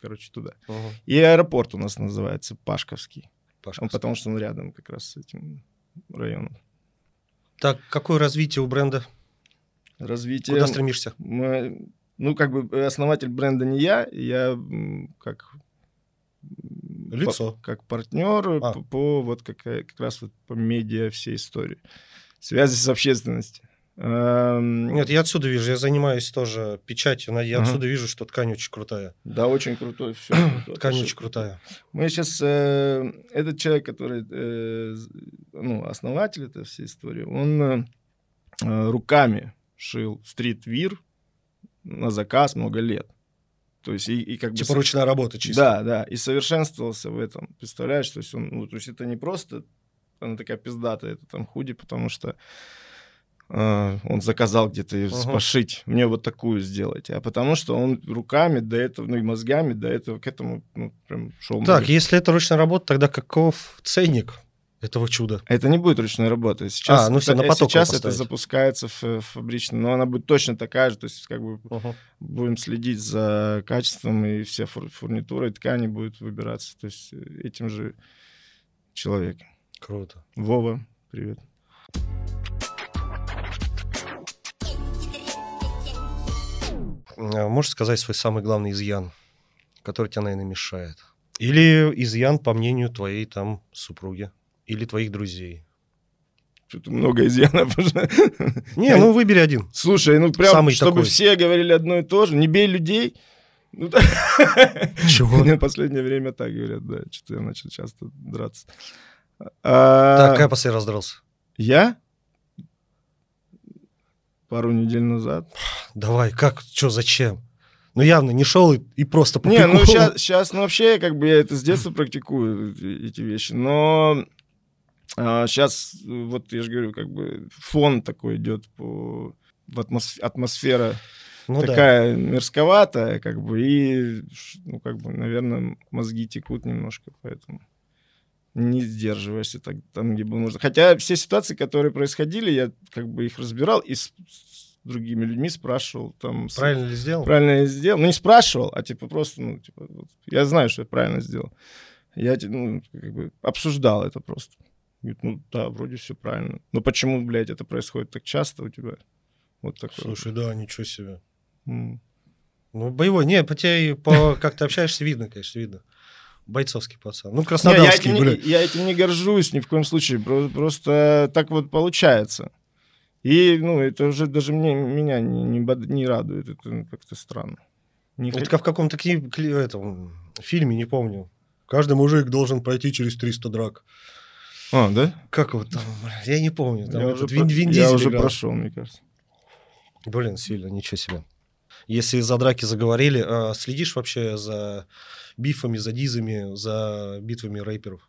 короче, туда. Мгм. И аэропорт у нас называется Пашковский. Он, потому что он рядом как раз с этим районом. Так, какое развитие у бренда? Развитие... Куда стремишься? Мы- ну, как бы э, основатель бренда не я, я как Лицо. па- как партнер А. по, по вот как, как раз вот по медиа всей истории. Связи с общественностью. Эм, Нет, я отсюда вижу, я занимаюсь тоже печатью, но я Ага. отсюда вижу, что ткань очень крутая. Да, очень крутой. Все, Ткань очень крутая. Мы сейчас... э, этот человек, который э, ну, основатель этой всей истории, он э, э, руками шил стрит-вир на заказ много лет. То есть и, и как бы... Типа ручная работа чисто. Да, да, и совершенствовался в этом. Представляешь, то есть он, ну, то есть это не просто она такая пиздатая, это там худи, потому что э, он заказал где-то ее пошить, мне вот такую сделать, а потому что он руками до этого, ну и мозгами до этого к этому ну, прям шел. Так, много. если это ручная работа, тогда каков ценник этого чуда? Это не будет ручной работы. Сейчас, А, ну всё, на поток сейчас это запускается фабрично, но она будет точно такая же, то есть как бы будем следить за качеством, и вся фур- фурнитура и ткани будет выбираться, то есть э, этим же человеком. Круто. Вова, привет. А Можешь сказать свой самый главный изъян, который тебе, наверное, мешает? Или изъян, по мнению твоей там супруги? Или твоих друзей? Что-то много изъянов уже. Не, ну выбери один. Слушай, ну прям, Самый чтобы такой. все говорили одно и то же, не бей людей. Ну. Чего? Мне в последнее время так говорят, да, что-то я начал часто драться. А, Так, я последний раз дрался? Я? Пару недель назад. Давай, как, что, зачем? Ну явно не шел и, и просто по Не, ну сейчас, сейчас, ну вообще, как бы я это с детства практикую, эти вещи, но сейчас, вот я же говорю, как бы фон такой идет по в атмос- атмосфера Ну да. такая мерзковатая, как бы, и, ну, как бы, наверное, мозги текут немножко, поэтому не сдерживаешься так, там, где было нужно. Хотя все ситуации, которые происходили, я как бы их разбирал и с, с другими людьми спрашивал, там, с- Правильно ли сделал? правильно я сделал. Ну, не спрашивал, а типа просто, ну, типа, вот, я знаю, что я правильно сделал. Я ну, как бы обсуждал это просто. Говорит, ну да, вроде все правильно. Но почему, блядь, это происходит так часто у тебя? Вот такое. Слушай, да, ничего себе. М. Ну, боевой. Не, по тебе, по, как ты общаешься, видно, конечно, видно. Бойцовский пацан. Ну, Не, я, краснодарский, этим не, я этим не горжусь ни в коем случае. Про- Просто так вот получается. И, ну, это уже даже мне, меня не, не, не радует. Это ну, как-то странно. Не Это хот- как в каком-то кли- этом, фильме, не помню. Каждый мужик должен пройти через 300 драк. А, да? Как вот там, я не помню. Там я этот уже, Вин, Вин я уже играл. прошел, мне кажется. Блин, сильно, ничего себе. Если за драки заговорили, а следишь вообще за бифами, за дизами, за битвами рэперов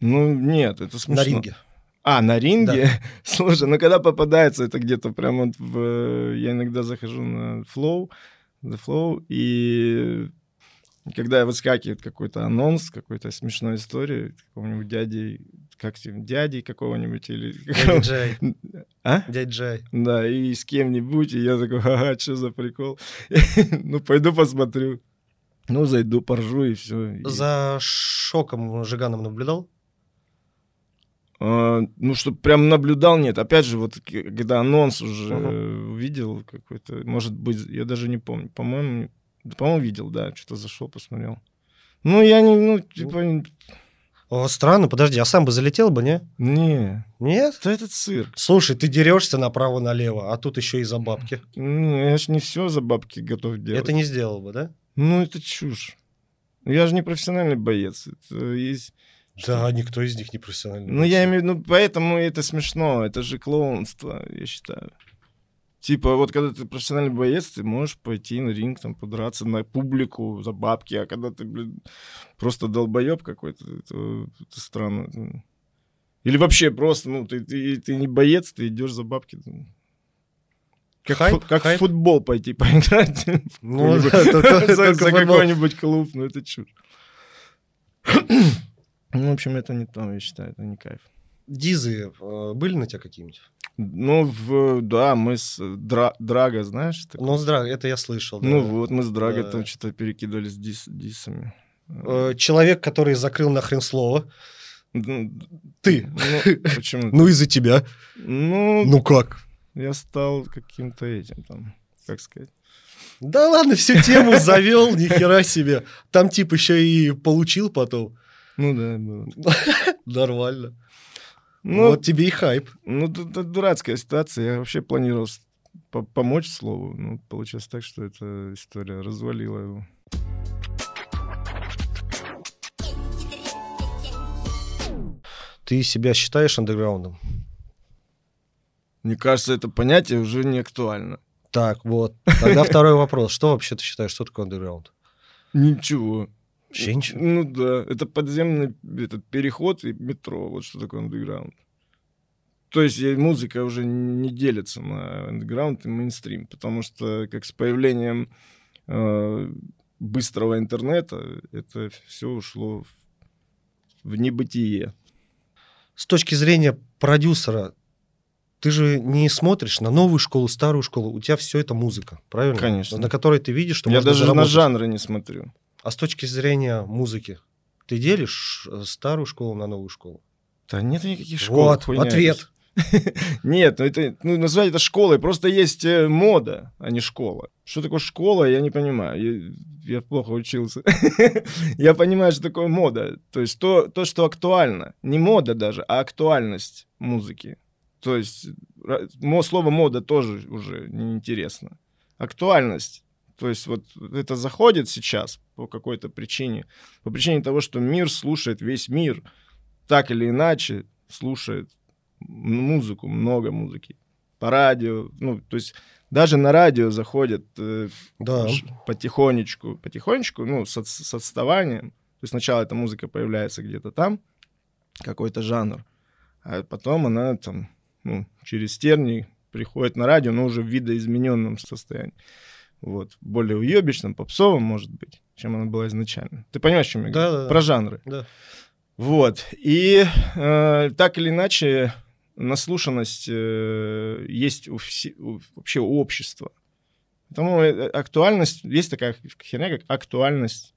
Ну, нет, это смешно. на ринге? А, на ринге? Слушай, ну когда попадается, это где-то прям вот в... Я иногда захожу на Flow, The Flow, и когда выскакивает какой-то анонс, какой-то смешной истории, какого-нибудь дяди, как тебе, дяди какого-нибудь или... Дядя Джай. А? Дядя Джай. Да, и с кем-нибудь, и я такой, ага, что за прикол? Ну, пойду посмотрю. Ну, зайду, поржу, и все. За шоком Жиганом наблюдал? А, ну, что прям наблюдал, нет. Опять же, вот когда анонс уже э, увидел какой-то, может быть, я даже не помню, по-моему, да, по-моему, видел, да, что-то зашел, посмотрел. Ну, я не, ну, типа, О, странно, подожди, а сам бы залетел бы, не? не, Нет? это этот цирк. Слушай, ты дерешься направо-налево, а тут еще и за бабки. Ну, я ж не все за бабки готов делать. Это не сделал бы, да? Ну, это чушь. Ну, Я же не профессиональный боец. Это есть... Да, никто из них не профессиональный. Ну, я имею в виду, поэтому это смешно. Это же клоунство, я считаю. Типа, вот когда ты профессиональный боец, ты можешь пойти на ринг, там, подраться на публику за бабки, а когда ты, блин, просто долбоеб какой-то, это, это странно. Или вообще просто, ну, ты, ты, ты не боец, ты идешь за бабки. Как, Хайп, фу- как хайп. в футбол пойти поиграть Ну, за, какой-нибудь клуб, ну это чушь. Ну, в общем, это не то, я считаю, это не кайф. Дизы э, были на тебя какие-нибудь? Ну, в, да, мы с Дра- Драга, знаешь? такой? Ну, здра, это я слышал. да. Ну вот, мы с Драго Да. там что-то перекидывались дис- дисами. Э, Человек, который закрыл нахрен слово. Ну, Ты. Ну, почему? Ну, из-за тебя. Ну, Ну как? я стал каким-то этим там, как сказать. Да ладно, всю тему завел, ни хера себе. Там тип еще и получил потом. Ну да, было. Нормально. Ну, вот тебе и хайп. ну ду- дурацкая ситуация. Я вообще планировал по- помочь слову. Ну, получилось так, что эта история развалила его. Ты себя считаешь андеграундом? Мне кажется, это понятие уже не актуально. Так, вот. Тогда второй вопрос. Что вообще ты считаешь, что такое андеграунд? Ничего. Ничего. Ну да, это подземный этот переход и метро, вот что такое андеграунд. То есть э, музыка уже не делится на андеграунд и мейнстрим, потому что как с появлением э, быстрого интернета это все ушло в, в небытие. С точки зрения продюсера, ты же не смотришь на новую школу, старую школу. У тебя все это музыка, правильно? Конечно. На которой ты видишь, что Я можно даже на заработать. жанры не смотрю. А с точки зрения музыки, ты делишь э, старую школу на новую школу? Да нет никаких школ. вот, хуйня ответ. Нет, ну это ну, назвать это школой. Просто есть э, мода, а не школа. Что такое школа, я не понимаю. Я, я плохо учился. я понимаю, что такое мода. То есть то, то, что актуально. Не мода даже, а актуальность музыки. То есть мо- слово мода тоже уже неинтересно. Актуальность. То есть вот это заходит сейчас по какой-то причине. По причине того, что мир слушает весь мир. Так или иначе слушает музыку, много музыки. По радио. Ну, то есть даже на радио заходят э, Да. потихонечку, потихонечку, ну, с, с отставанием. То есть сначала эта музыка появляется где-то там, какой-то жанр, а потом она там, ну, через тернии приходит на радио, но уже в видоизмененном состоянии. Вот, более уебищном, попсовом, может быть, чем она была изначально. Ты понимаешь, о чем я Да, говорю? да, да. Про жанры. Да. Вот. И э, так или иначе, наслушанность э, есть у, все- у- вообще у общества. Потому э, актуальность, есть такая херня, как актуальность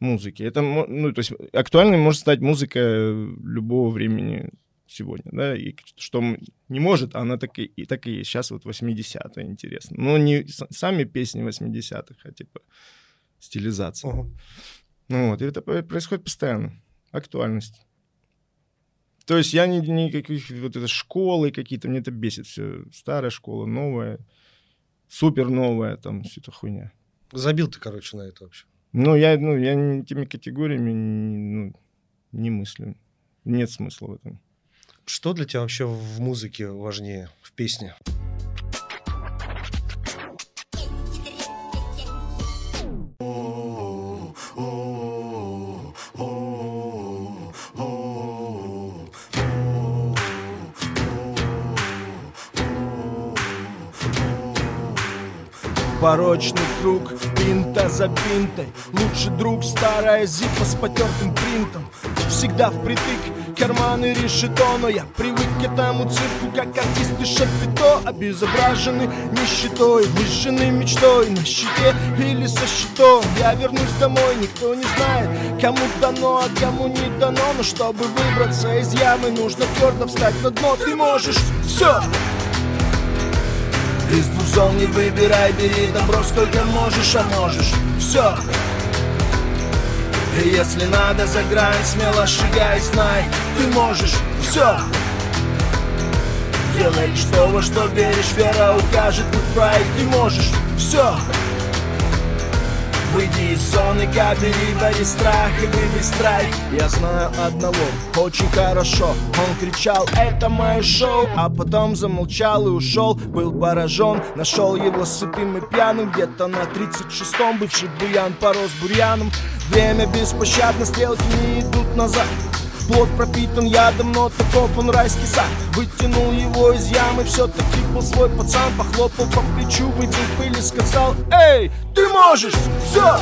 музыки. Это, ну, то есть актуальной может стать музыка любого времени сегодня, да, и что не может, она так и, и так и есть. Сейчас вот 80-е, интересно. Но не сами песни 80-х, а типа стилизация. Ага. Ну вот, и это происходит постоянно. Актуальность. То есть я ни, никаких вот это школы какие-то, мне это бесит все. Старая школа, новая, супер новая, там все это хуйня. Забил ты, короче, на это вообще. Ну, я, ну, я этими категориями ну, не мыслю. Нет смысла в этом. Что для тебя вообще в музыке важнее, в песне? Порочный круг, пинта за пинтой Лучший друг, старая зипа с потертым принтом Всегда впритык, карманы решето Но я привык к этому цирку, как артисты шапито Обезображены нищетой, выжжены мечтой На щите или со щитом. Я вернусь домой, никто не знает Кому дано, а кому не дано. Но чтобы выбраться из ямы Нужно твердо встать на дно. Ты можешь все, из двух зол не выбирай, бери добро сколько можешь, а можешь Все Если надо за грань, смело шагай, знай Ты можешь все Делай лишь то, во что веришь, вера укажет путь в рай Ты можешь все Выйди из зоны, кабели, бори страх и выбей страйк. Я знаю одного, очень хорошо. Он кричал, это мое шоу А потом замолчал и ушел. Был поражен, нашел его сытым и пьяным. Где-то на 36-м бывший буян порос бурьяном. Время беспощадно, стрелки не идут назад Плод пропитан ядом, но таков он райский сад. Вытянул его из ямы, все-таки был свой пацан. Похлопал по плечу, выбил пыль и сказал Эй, ты можешь, все!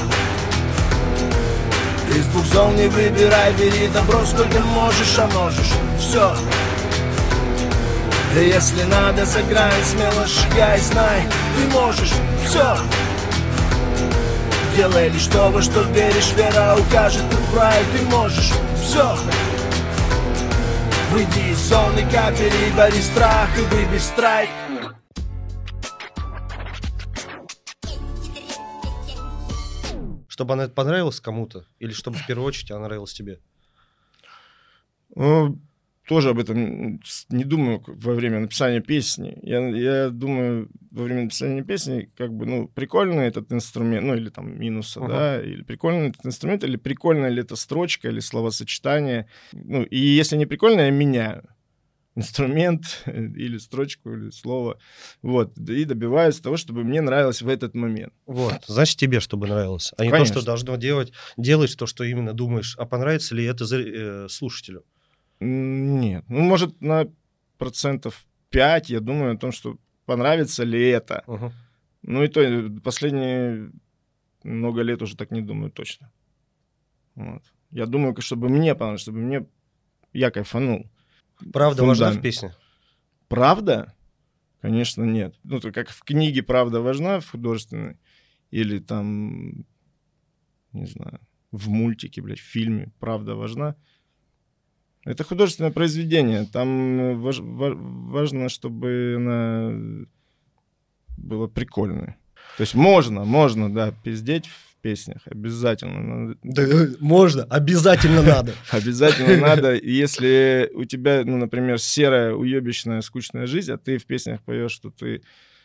Из двух зон не выбирай, бери добро сколько можешь, а можешь. Все Если надо, сыграй, смело шагай, знай Ты можешь, все Делай лишь то, во что веришь, вера укажет и рай Ты можешь, все Выйди из зоны капели, бори страх и выбей страйк Чтобы она понравилась кому-то? Или чтобы в первую очередь она нравилась тебе? Ну, тоже об этом не думаю во время написания песни. Я, я думаю во время написания песни, как бы, ну, прикольный этот инструмент, ну, или там минуса, uh-huh. да, или прикольный этот инструмент, или прикольная ли эта строчка, или словосочетание. Ну, и если не прикольно, я меняю инструмент или строчку, или слово, вот, и добиваюсь того, чтобы мне нравилось в этот момент. Вот, значит, тебе чтобы нравилось, а не Конечно. то, что должно делать, делать то, что именно думаешь, а понравится ли это э, слушателю? Нет, ну, может, на процентов 5 я думаю о том, что понравится ли это. Угу. Ну и то, э, последние много лет уже так не думаю точно. Вот. Я думаю, чтобы мне понравилось, чтобы мне я кайфанул. Правда Фундамент. важна в песне? Правда? Конечно, нет. Ну, то как в книге правда важна, в художественной, или там, не знаю, в мультике, блядь, в фильме правда важна. Это художественное произведение. Там э, важ, важно, чтобы она было прикольное. То есть можно, можно, да, пиздеть в песнях, обязательно. Да, можно, обязательно надо. Обязательно надо. Если у тебя, ну, например, серая, уебищная, скучная жизнь, а ты в песнях поешь, что ты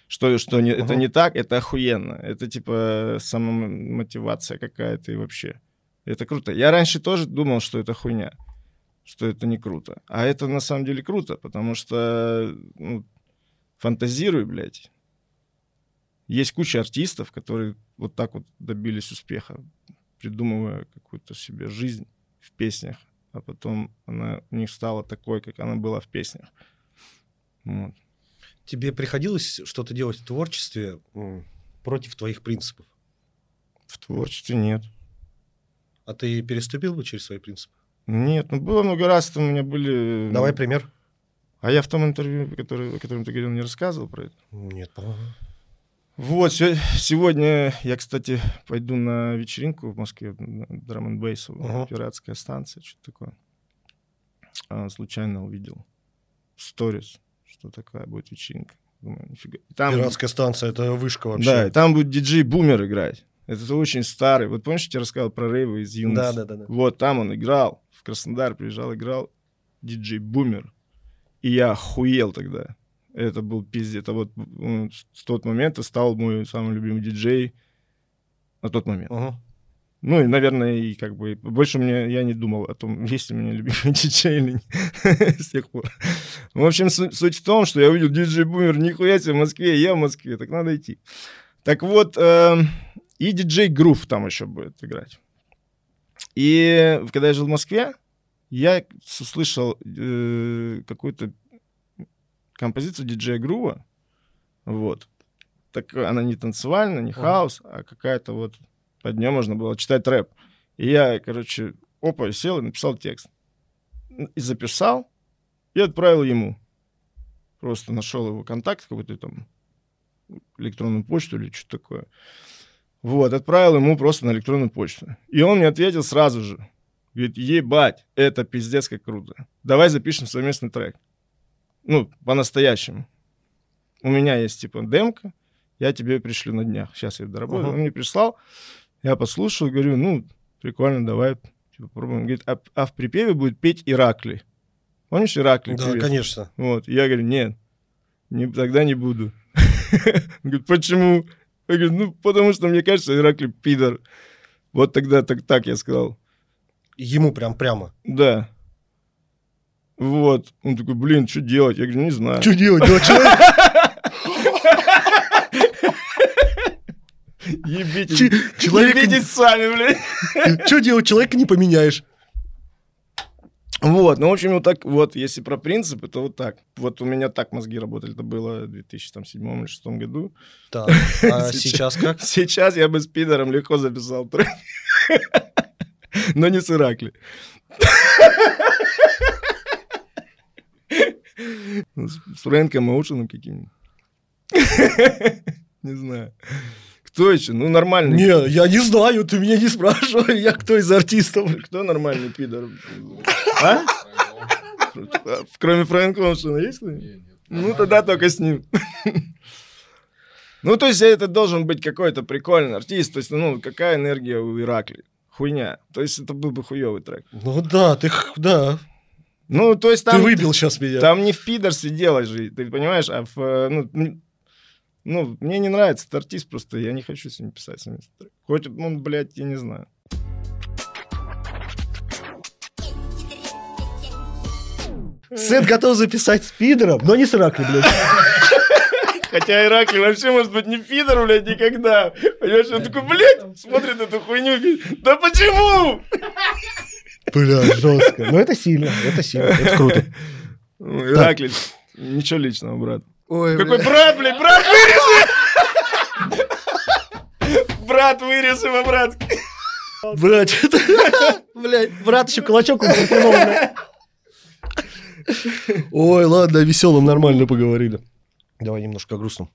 что, что не, это не так, это охуенно. Это типа самомотивация какая-то и вообще. Это круто. Я раньше тоже думал, что это хуйня что это не круто. А это на самом деле круто, потому что ну, фантазируй, блядь. Есть куча артистов, которые вот так вот добились успеха, придумывая какую-то себе жизнь в песнях, а потом она у них стала такой, как она была в песнях. Вот. Тебе приходилось что-то делать в творчестве против твоих принципов? В творчестве нет. А ты переступил бы через свои принципы? Нет, ну было много раз, там у меня были... Давай пример. А я в том интервью, который, о котором ты говорил, не рассказывал про это? Нет, по-моему. Вот, сегодня я, кстати, пойду на вечеринку в Москве, драм н uh-huh. пиратская станция, что-то такое. А, случайно увидел сторис, что такая будет вечеринка. Думаю, нифига. Там, Пиратская станция, это вышка вообще. Да, и там будет диджей Бумер играть. Это очень старый. Вот помнишь, я тебе рассказывал про рейвы из юности? Да, да, да, да. Вот там он играл. В Краснодар приезжал, играл диджей Бумер. И я охуел тогда. Это был пиздец. Это вот он, с тот момента стал мой самый любимый диджей на тот момент. Uh-huh. Ну, и, наверное, и как бы больше мне я не думал о том, есть ли у меня любимый диджей или нет с тех пор. В общем, суть в том, что я увидел диджей Бумер, нихуя себе в Москве, я в Москве, так надо идти. Так вот, э, и диджей Грув там еще будет играть. И когда я жил в Москве, я услышал э, какую-то композицию диджея Грува. Вот. Так она не танцевальная, не хаос, а какая-то вот под нее можно было читать рэп. И я, короче, опа, сел и написал текст. И записал, и отправил ему. Просто нашел его контакт, какой-то там электронную почту или что-то такое. Вот, отправил ему просто на электронную почту. И он мне ответил сразу же. Говорит, ебать, это пиздец как круто. Давай запишем совместный трек. Ну, по-настоящему. У меня есть, типа, демка, я тебе пришлю на днях. Сейчас я доработаю. Uh-huh. Он мне прислал, я послушал, говорю, ну, прикольно, давай типа, попробуем. Говорит, а, а в припеве будет петь Иракли. Помнишь Иракли? Да, конечно. Вот, я говорю, нет, не, тогда не буду. Говорит, почему? Я говорю, ну, потому что мне кажется, Иракли пидор. Вот тогда так, так я сказал. Ему прям прямо. Да. Вот. Он такой, блин, что делать? Я говорю, не знаю. Что делать? Ебитесь. Ч- человек- Ебитесь сами, блин. что делать? Человека не поменяешь. Вот, ну, в общем, вот так вот, если про принципы, то вот так. Вот у меня так мозги работали, это было в 2007 или 2006 году. Так, а Сейчас. как? Сейчас я бы с пидором легко записал трек. Но не с Иракли. Ну, с Фрэнком Оушеном каким-нибудь. Не знаю. Кто еще? Ну, нормальный. Не, я не знаю, ты меня не спрашивай, я кто из артистов. Кто нормальный пидор? А? Кроме Фрэнка Оушена есть кто-нибудь? Ну, тогда только с ним. Ну, то есть это должен быть какой-то прикольный артист. То есть, ну, какая энергия у Иракли? Хуйня. То есть это был бы хуёвый трек. Ну да, ты, да, Ну, то есть ты там... выбил сейчас меня. Там не в пидорстве дело же, ты понимаешь, а в... э, Ну, ну, мне не нравится этот артист просто, я не хочу с ним писать совместный трек. Хоть он, блядь, я не знаю. Сет готов записать с пидором, но не с Иракли, блядь. Хотя Иракли вообще может быть не пидор, блядь, никогда. Понимаешь, он такой, блядь, смотрит эту хуйню, да почему? Бля, жестко. Но это сильно, это сильно, это круто. Ну, Иракли, ничего личного, брат. Ой, Какой брат, блядь, брат, вырежи! Брат, вырежи его, брат. Брать, это... Блядь, брат еще кулачок. Ой, ладно, о веселом нормально поговорили. Давай немножко о грустном.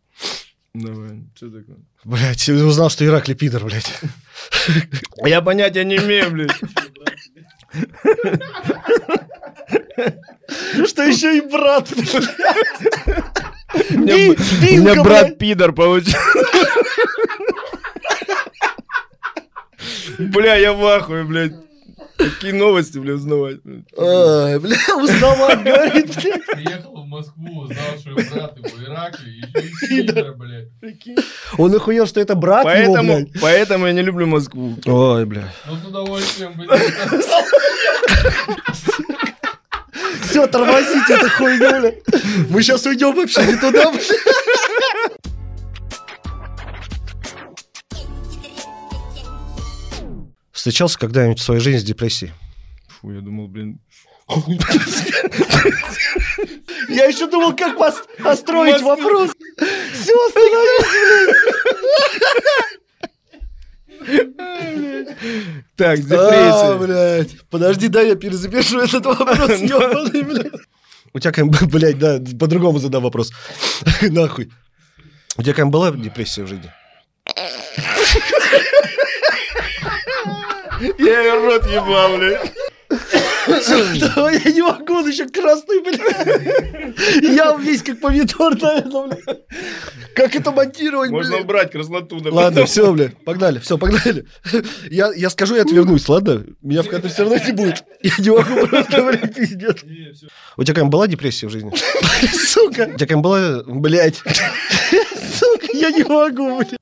Давай, что такое? Блядь, я узнал, что Иракли пидор, блядь. Я понятия не имею, блядь. Что еще и брат. У меня, брат пидор получился. Бля, я в ахуе, блядь. Какие новости, бля, узнавать. блядь. Ай, бля, узнавать, говорит, блядь. Приехал в Москву, узнал, что его брат его Иракли, еще и пидор, блядь. Он охуел, что это брат его, Поэтому, блядь. поэтому я не люблю Москву. Ой, бля. Ну, с удовольствием бы. Все, тормозите эту хуйню, бля. Мы сейчас уйдем вообще не туда, бля. Встречался когда-нибудь в своей жизни с депрессией? Фу, я думал, блин. Я еще думал, как пос- построить вопрос. Все, остановись. Так, А, депрессия. блядь. Подожди, дай я перезапишу этот вопрос, блядь. У тебя, кем- блядь, да, по-другому задам вопрос. Нахуй. У тебя кем была депрессия в жизни? Я ее рот ебал, блядь. Я не могу, он еще красный, блядь. Я весь как помидор, наверное, блядь. Как это монтировать, Можно блядь? убрать красноту. да, Ладно, все, блядь, погнали, все, погнали. Я, я скажу и отвернусь, ладно? Меня в кадре все равно не будет. Я не могу просто говорить, пиздец. У тебя какая была депрессия в жизни? Сука. У тебя какая была, блядь. Сука, я не могу, блядь.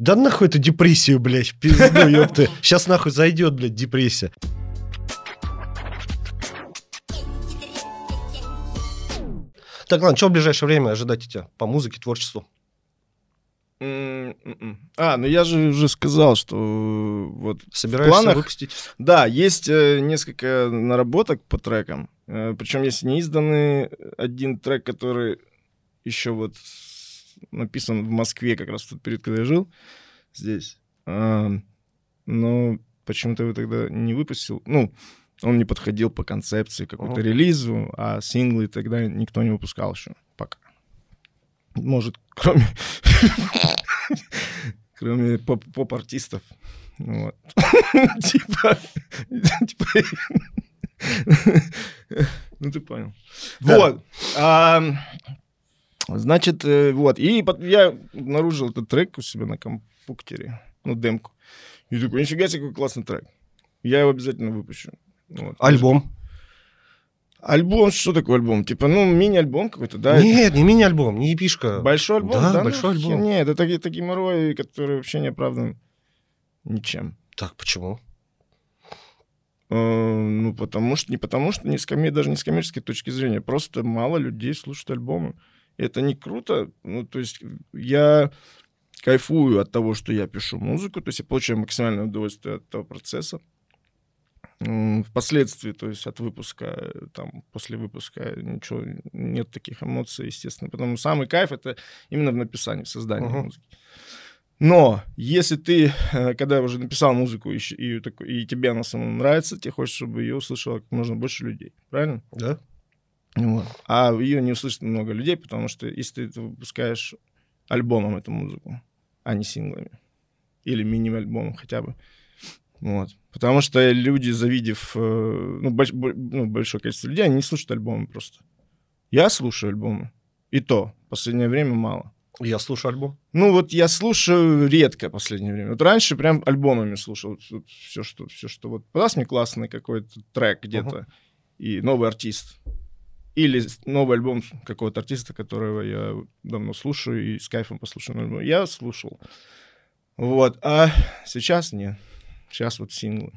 Да нахуй эту депрессию, блядь, пизду, ёпты. Сейчас нахуй зайдет, блядь, депрессия. Так, ладно, что в ближайшее время ожидать от тебя по музыке, творчеству? М, м-м. А, ну я же уже сказал, что э, вот Собираешься планах? выпустить? Да, есть э, несколько наработок по трекам. причем есть неизданный один трек, который еще вот написан в Москве, как раз в тот период, когда я жил здесь. А, но почему-то его тогда не выпустил. Ну, он не подходил по концепции какому-то Ага. релизу, а синглы тогда никто не выпускал еще пока. Может, кроме... Кроме поп- поп-артистов. Вот. Типа... типа- Ну, ты понял. Вот. Значит, э, вот. И я обнаружил этот трек у себя на компьютере, ну, демку. И такой, нифига себе, какой классный трек. Я его обязательно выпущу. Вот. Альбом. Альбом, что такое альбом? Типа, ну, мини-альбом какой-то, да? Нет, не мини-альбом, не эпишка. Большой альбом? Да, ну, большой альбом. Нет, это такие, такие геморрои, которые вообще не оправданы ничем. Так, почему? Э, Ну, потому что, не потому что, не с даже не с коммерческой точки зрения, просто мало людей слушают альбомы. Это не круто. Ну, то есть я кайфую от того, что я пишу музыку, то есть я получаю максимальное удовольствие от этого процесса. Впоследствии, то есть от выпуска, э, там, после выпуска ничего, нет таких эмоций, естественно. Потому что самый кайф — это именно в написании, в создании Мгм. музыки. Но если ты, э, когда уже написал музыку, и, и, и тебе она самому нравится, тебе хочется, чтобы ее услышало как можно больше людей, правильно? Да? Вот. А ее не услышит много людей, потому что если ты выпускаешь альбомом эту музыку, а не синглами, или мини-альбомом хотя бы, вот. Потому что люди, завидев э, ну, больш- бо- ну, большое количество людей, они не слушают альбомы просто. Я слушаю альбомы. И то, в последнее время мало. Я слушаю альбом. Ну, вот я слушаю редко в последнее время. Вот раньше прям альбомами слушал. все, что, все, что вот подаст мне классный какой-то трек где-то, и новый артист. Или новый альбом какого-то артиста, которого я давно слушаю и с кайфом послушаю. альбом. Я слушал. Вот. А сейчас нет. Сейчас вот синглы.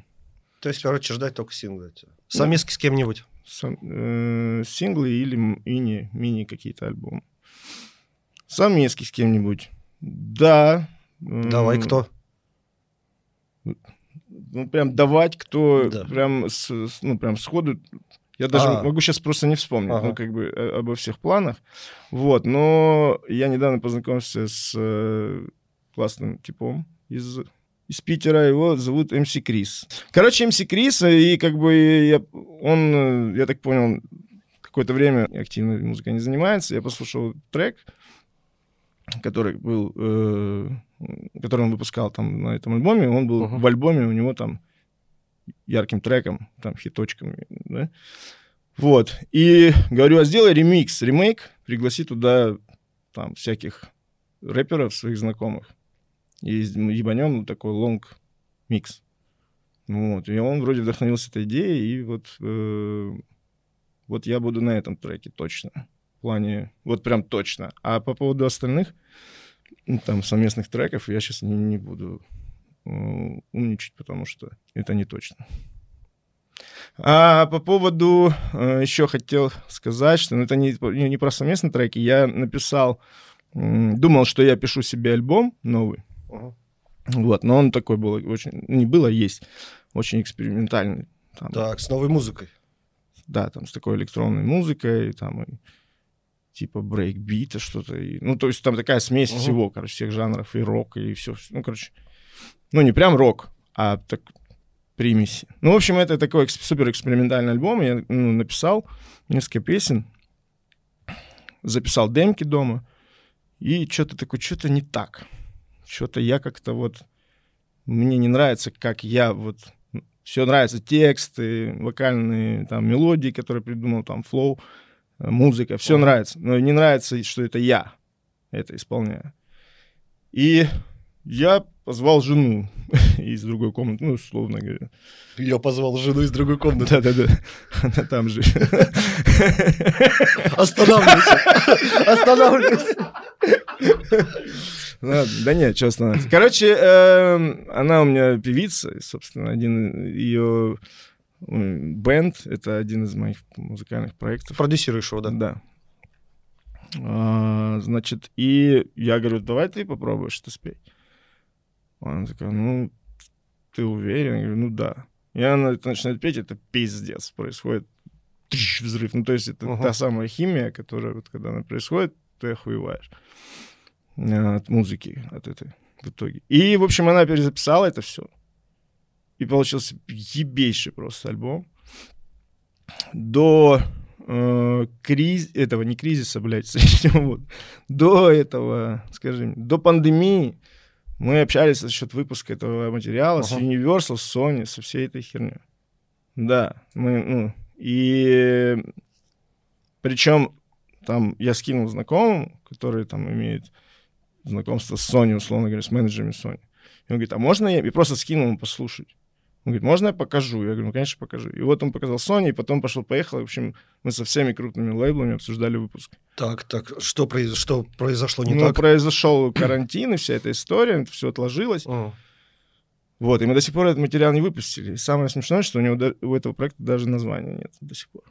То есть, короче, ждать только синглы. Совместки с кем-нибудь. Сам- э, синглы или мини, мини какие-то альбомы. Совместки с кем-нибудь. Да. Давай, кто? ну, прям давать, кто Да. прям, с- ну, прям сходу. Я даже А. могу сейчас просто не вспомнить, Ага. ну, как бы э, обо всех планах. Вот, но я недавно познакомился с э, классным типом из, из Питера, его зовут МС Крис. Короче, МС Крис, и как бы я, он, э, я так понял, какое-то время активно музыкой не занимается. Я послушал трек, который был, э, который он выпускал там на этом альбоме, он был Мгм. в альбоме у него там ярким треком, там хиточками, да? Вот. И говорю, а сделай ремикс, ремейк, пригласи туда там всяких рэперов, своих знакомых. И ебанем такой лонг микс. Вот. И он вроде вдохновился этой идеей, и вот, э, вот я буду на этом треке точно. В плане, вот прям точно. А по поводу остальных, ну, там, совместных треков, я сейчас не, не буду э, умничать, потому что это не точно. А по поводу э, еще хотел сказать, что ну, это не, не про совместные треки. Я написал, думал, что я пишу себе альбом новый. Ага. Вот, но он такой был очень, не было, а есть, очень экспериментальный. Там, Так, с новой музыкой. да, там с такой электронной музыкой, там и типа брейкбита что-то. И, ну, то есть там такая смесь Мгм. всего, короче, всех жанров, и рок, и все. Ну, короче, ну, не прям рок, а так примеси. Ну, в общем, это такой супер экспериментальный альбом. Я ну, написал несколько песен, записал демки дома, и что-то такое, что-то не так. Что-то я как-то вот... Мне не нравится, как я вот... Все нравится, тексты, вокальные там мелодии, которые придумал, там flow, э, музыка, все нравится. Но не нравится, что это я это исполняю. И я позвал жену из другой комнаты, ну, условно говоря. Я позвал жену из другой комнаты. Да-да-да, она там же. Останавливайся. Останавливайся. Ладно, Да нет, что останавливаться. Короче, эм, она у меня певица, и, собственно, один ее бенд, это один из моих музыкальных проектов. Продюсируешь его, да? Да. А, значит, и я говорю, давай ты попробуешь это спеть. Она такая, ну, ты уверен? Я говорю, ну да. И она начинает петь, это пиздец происходит. Трищ, взрыв. Ну, то есть это Ага. та самая химия, которая вот когда она происходит, ты охуеваешь а, от музыки, от этой в итоге. И, в общем, она перезаписала это все. И получился ебейший просто альбом. До э, криз... этого, не кризиса, блядь, вот. до этого, скажем, до пандемии мы общались за счет выпуска этого материала с Ага. Universal, с Sony, со всей этой херней. Да, мы, ну, и причем там я скинул знакомым, которые там имеют знакомство с Sony, условно говоря, с менеджерами Sony. И он говорит, а можно я... И просто скинул ему послушать. Он говорит, можно я покажу? Я говорю, ну, конечно, покажу. И вот он показал Sony, и потом пошел-поехал. В общем, мы со всеми крупными лейблами обсуждали выпуск. Так, так, что, произ- что произошло не ну, так? произошел карантин, и вся эта история, это все отложилось. М. Вот, и мы до сих пор этот материал не выпустили. И самое смешное, что у него у этого проекта даже названия нет до сих пор.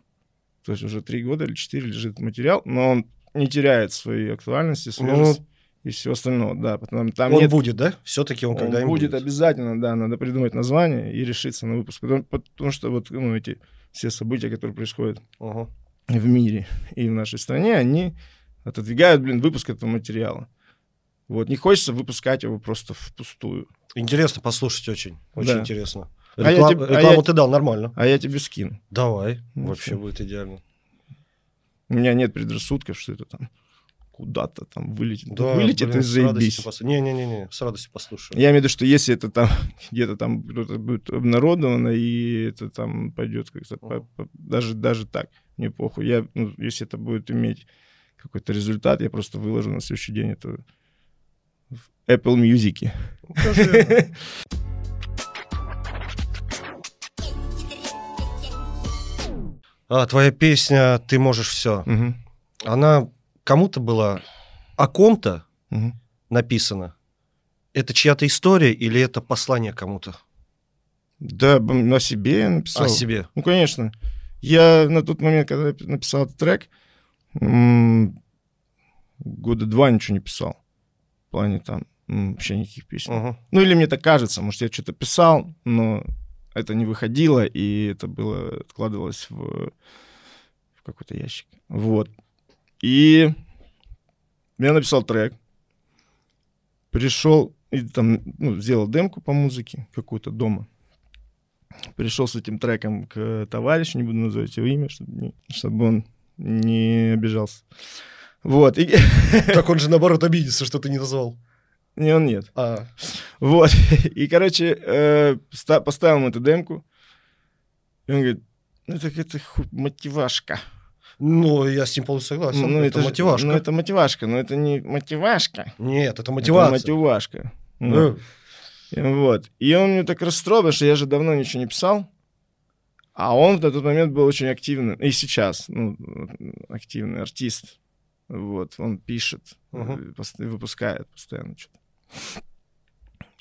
То есть уже три года или четыре лежит материал, но он не теряет своей актуальности, свежесть и все остальное. Да, потому там он нет будет, да? Все-таки он, Он когда-нибудь будет обязательно, да, надо придумать название и решиться на выпуск. Потому, потому что вот ну, эти все события, которые происходят Ага. в мире и в нашей стране, они отодвигают, блин, выпуск этого материала. Вот, не хочется выпускать его просто впустую. Интересно послушать очень. Очень Да. интересно. А я Реклам- тебе- а рекламу я- ты дал нормально. А я тебе скину. Давай. Ну, Вообще всё. будет идеально. У меня нет предрассудков, что это там куда-то там вылетит. Да, вылетит блин, и заебись. Не-не-не, с радостью послушаю. Я имею в виду, что если это там где-то там кто-то будет обнародовано, и это там пойдет как-то по- по- даже, даже так, мне похуй. Я, ну, если это будет иметь какой-то результат, я просто выложу на следующий день это в Apple Music. Ну, А, твоя песня «Ты можешь все». Мгм. Она кому-то была о ком-то Мгм. написана? Это чья-то история или это послание кому-то? Да, на себе я написал. О себе. Ну, конечно. Я на тот момент, когда я написал этот трек, года два ничего не писал. В плане там вообще никаких песен. Ага. Ну, или мне так кажется, может, я что-то писал, но это не выходило, и это было, откладывалось в, в какой-то ящик. Вот. И я написал трек, пришел и там, ну, сделал демку по музыке какую-то дома. Пришел с этим треком к товарищу, не буду называть его имя, чтобы, не- чтобы он не обижался. Вот. И... Так он же наоборот обидится, что ты не назвал. Не, он нет. А, Вот. И, короче, э, ста- поставил ему эту демку. И он говорит, ну так это ху- мотивашка. Ну, я с ним полностью согласен. ну, это, же- мотивашка. Ну, это мотивашка, но это не мотивашка. Нет, это Это мотивация. мотивашка. Э, Вот. И Вот. И он мне так расстроил, что я же давно ничего не писал. А он на тот момент был очень активным. И сейчас, ну, активный артист. Вот, он пишет, пост- выпускает постоянно что-то.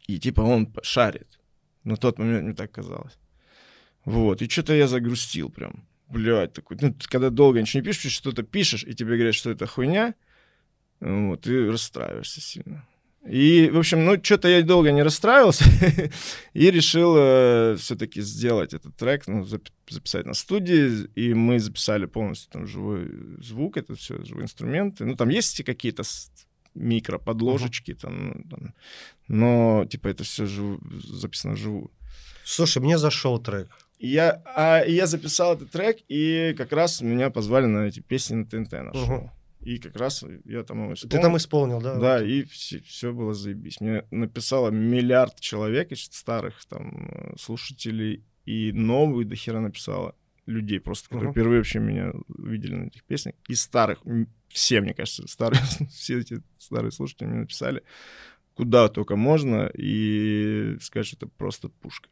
И типа он шарит. На тот момент мне так казалось. Вот, и что-то я загрустил прям. Блядь, такой, ну, когда долго ничего не пишешь, что-то пишешь, и тебе говорят, что это хуйня, вот, ты расстраиваешься сильно. И, в общем, ну, что-то я долго не расстраивался и решил все-таки сделать этот трек, ну, зап- записать на студии, и мы записали полностью там живой звук, это все живые инструменты. Ну, там есть и какие-то с- микроподложечки, там, ну, там, но, типа, это все записано вживую. Слушай, мне зашел трек. И я, а, и я записал этот трек, и как раз меня позвали на эти песни на ТНТ нашел. Мгм. И как раз я там его Ты исполнил. там исполнил, да? Да, и все, было заебись. Мне написало миллиард человек из старых там э, слушателей, и новые до хера написала людей, просто которые Мгм. впервые вообще меня увидели на этих песнях. И старых, все, мне кажется, старые, все эти старые слушатели мне написали, куда только можно, и сказать, что это просто пушка.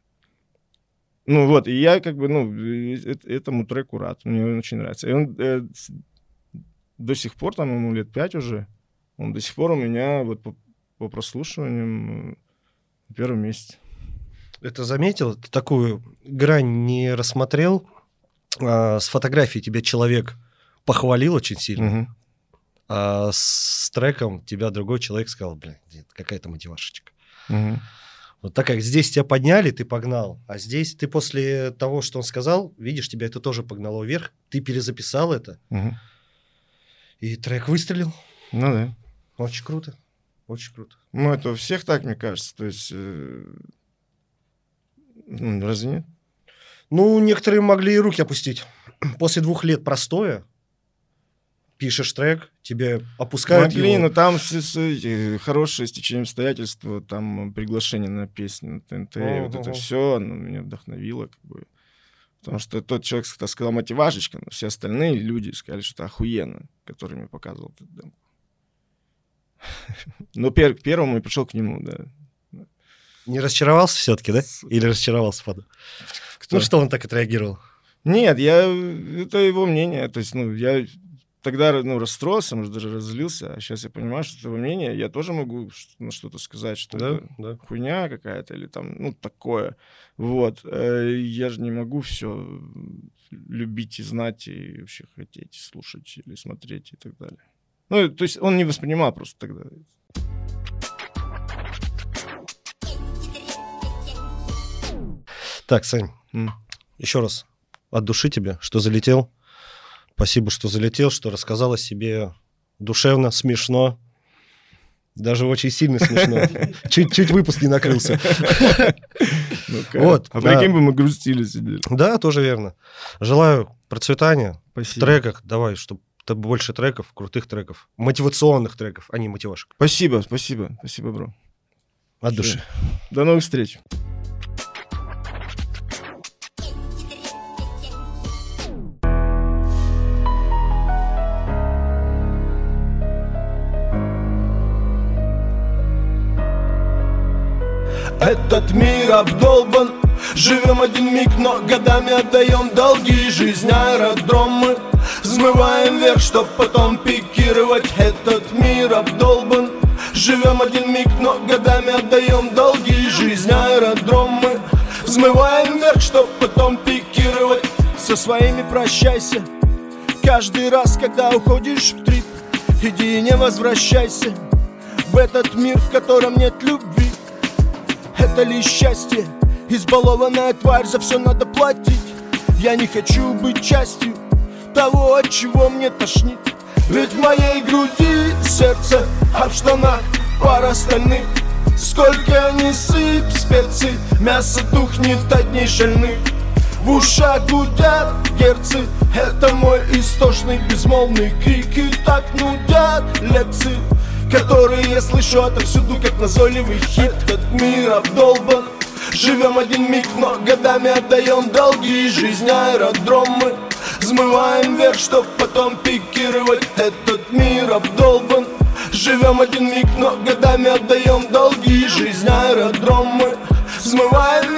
Ну вот, и я как бы, ну, э, э- этому треку рад, мне он очень нравится. И он э, до сих пор, там ему лет пять уже, он до сих пор у меня вот по, по прослушиваниям э, на первом месте. Это заметил? Ты такую грань не рассмотрел? А, с фотографией тебя человек похвалил очень сильно, Мгм. а с треком тебя другой человек сказал, блин, какая-то мотивашечка. Мгм. Вот так как здесь тебя подняли, ты погнал, а здесь ты после того, что он сказал, видишь, тебя это тоже погнало вверх, ты перезаписал это, Мгм. и трек выстрелил. Ну да. Очень круто, очень круто. Ну, это у всех так, мне кажется. То есть... э, ну, разве нет? Ну, некоторые могли и руки опустить. После двух лет простоя пишешь трек, тебе опускают Могли, его. но там с- с- эти хорошее стечение обстоятельств, там приглашение на песни на ТНТ, и вот это все, оно меня вдохновило, как бы. Потому что тот человек, кто сказал мотивашечка, но все остальные люди сказали, что это охуенно, который мне показывал этот демку. Но пер- к первому я пришел к нему, да. Не разочаровался все-таки, да? Или разочаровался? Кто? Ну, что он так отреагировал? Нет, я... Это его мнение. То есть, ну, я тогда ну, расстроился, может, даже разлился, а сейчас я понимаю, что его мнение, я тоже могу на что-то сказать, что Да, это да. хуйня какая-то или там, ну, такое. Вот. Э, Я же не могу все любить и знать, и вообще хотеть слушать или смотреть и так далее. Ну, то есть он не воспринимал просто тогда. Так, Сань, М. еще раз от души тебе, что залетел. Спасибо, что залетел, что рассказал о себе душевно, смешно. Даже очень сильно смешно. Чуть-чуть выпуск не накрылся. Вот, А прикинь бы мы грустили сидели. Да, тоже верно. Желаю процветания в треках. Давай, чтобы больше треков, крутых треков, мотивационных треков, а не мотивашек. Спасибо, спасибо, спасибо, бро. От души. До новых встреч. Этот мир обдолбан. Живем один миг, но годами отдаем долги. Жизнь аэродромы. Взмываем вверх, чтоб потом пикировать. Этот мир обдолбан. Живем один миг, но годами отдаем долги. Жизнь аэродромы. Взмываем вверх, чтоб потом пикировать. Со своими прощайся. Каждый раз, когда уходишь в трип Иди и не возвращайся. В этот мир, в котором нет любви это ли счастье? Избалованная тварь, за все надо платить. Я не хочу быть частью того, от чего мне тошнит. Ведь в моей груди сердце, а в штанах пара стальных. Сколько ни сыпь специй, мясо тухнет от дней шальных. В ушах гудят герцы Это мой истошный безмолвный крик. И так нудят лекции Которые я слышу отовсюду, как назойливый хит. Этот мир обдолбан. Живем один миг, но годами отдаем долги. Жизнь аэродромы. Взмываем вверх, чтоб потом пикировать. Этот мир обдолбан. Живем один миг, но годами отдаем долги. Жизнь аэродромы. Взмываем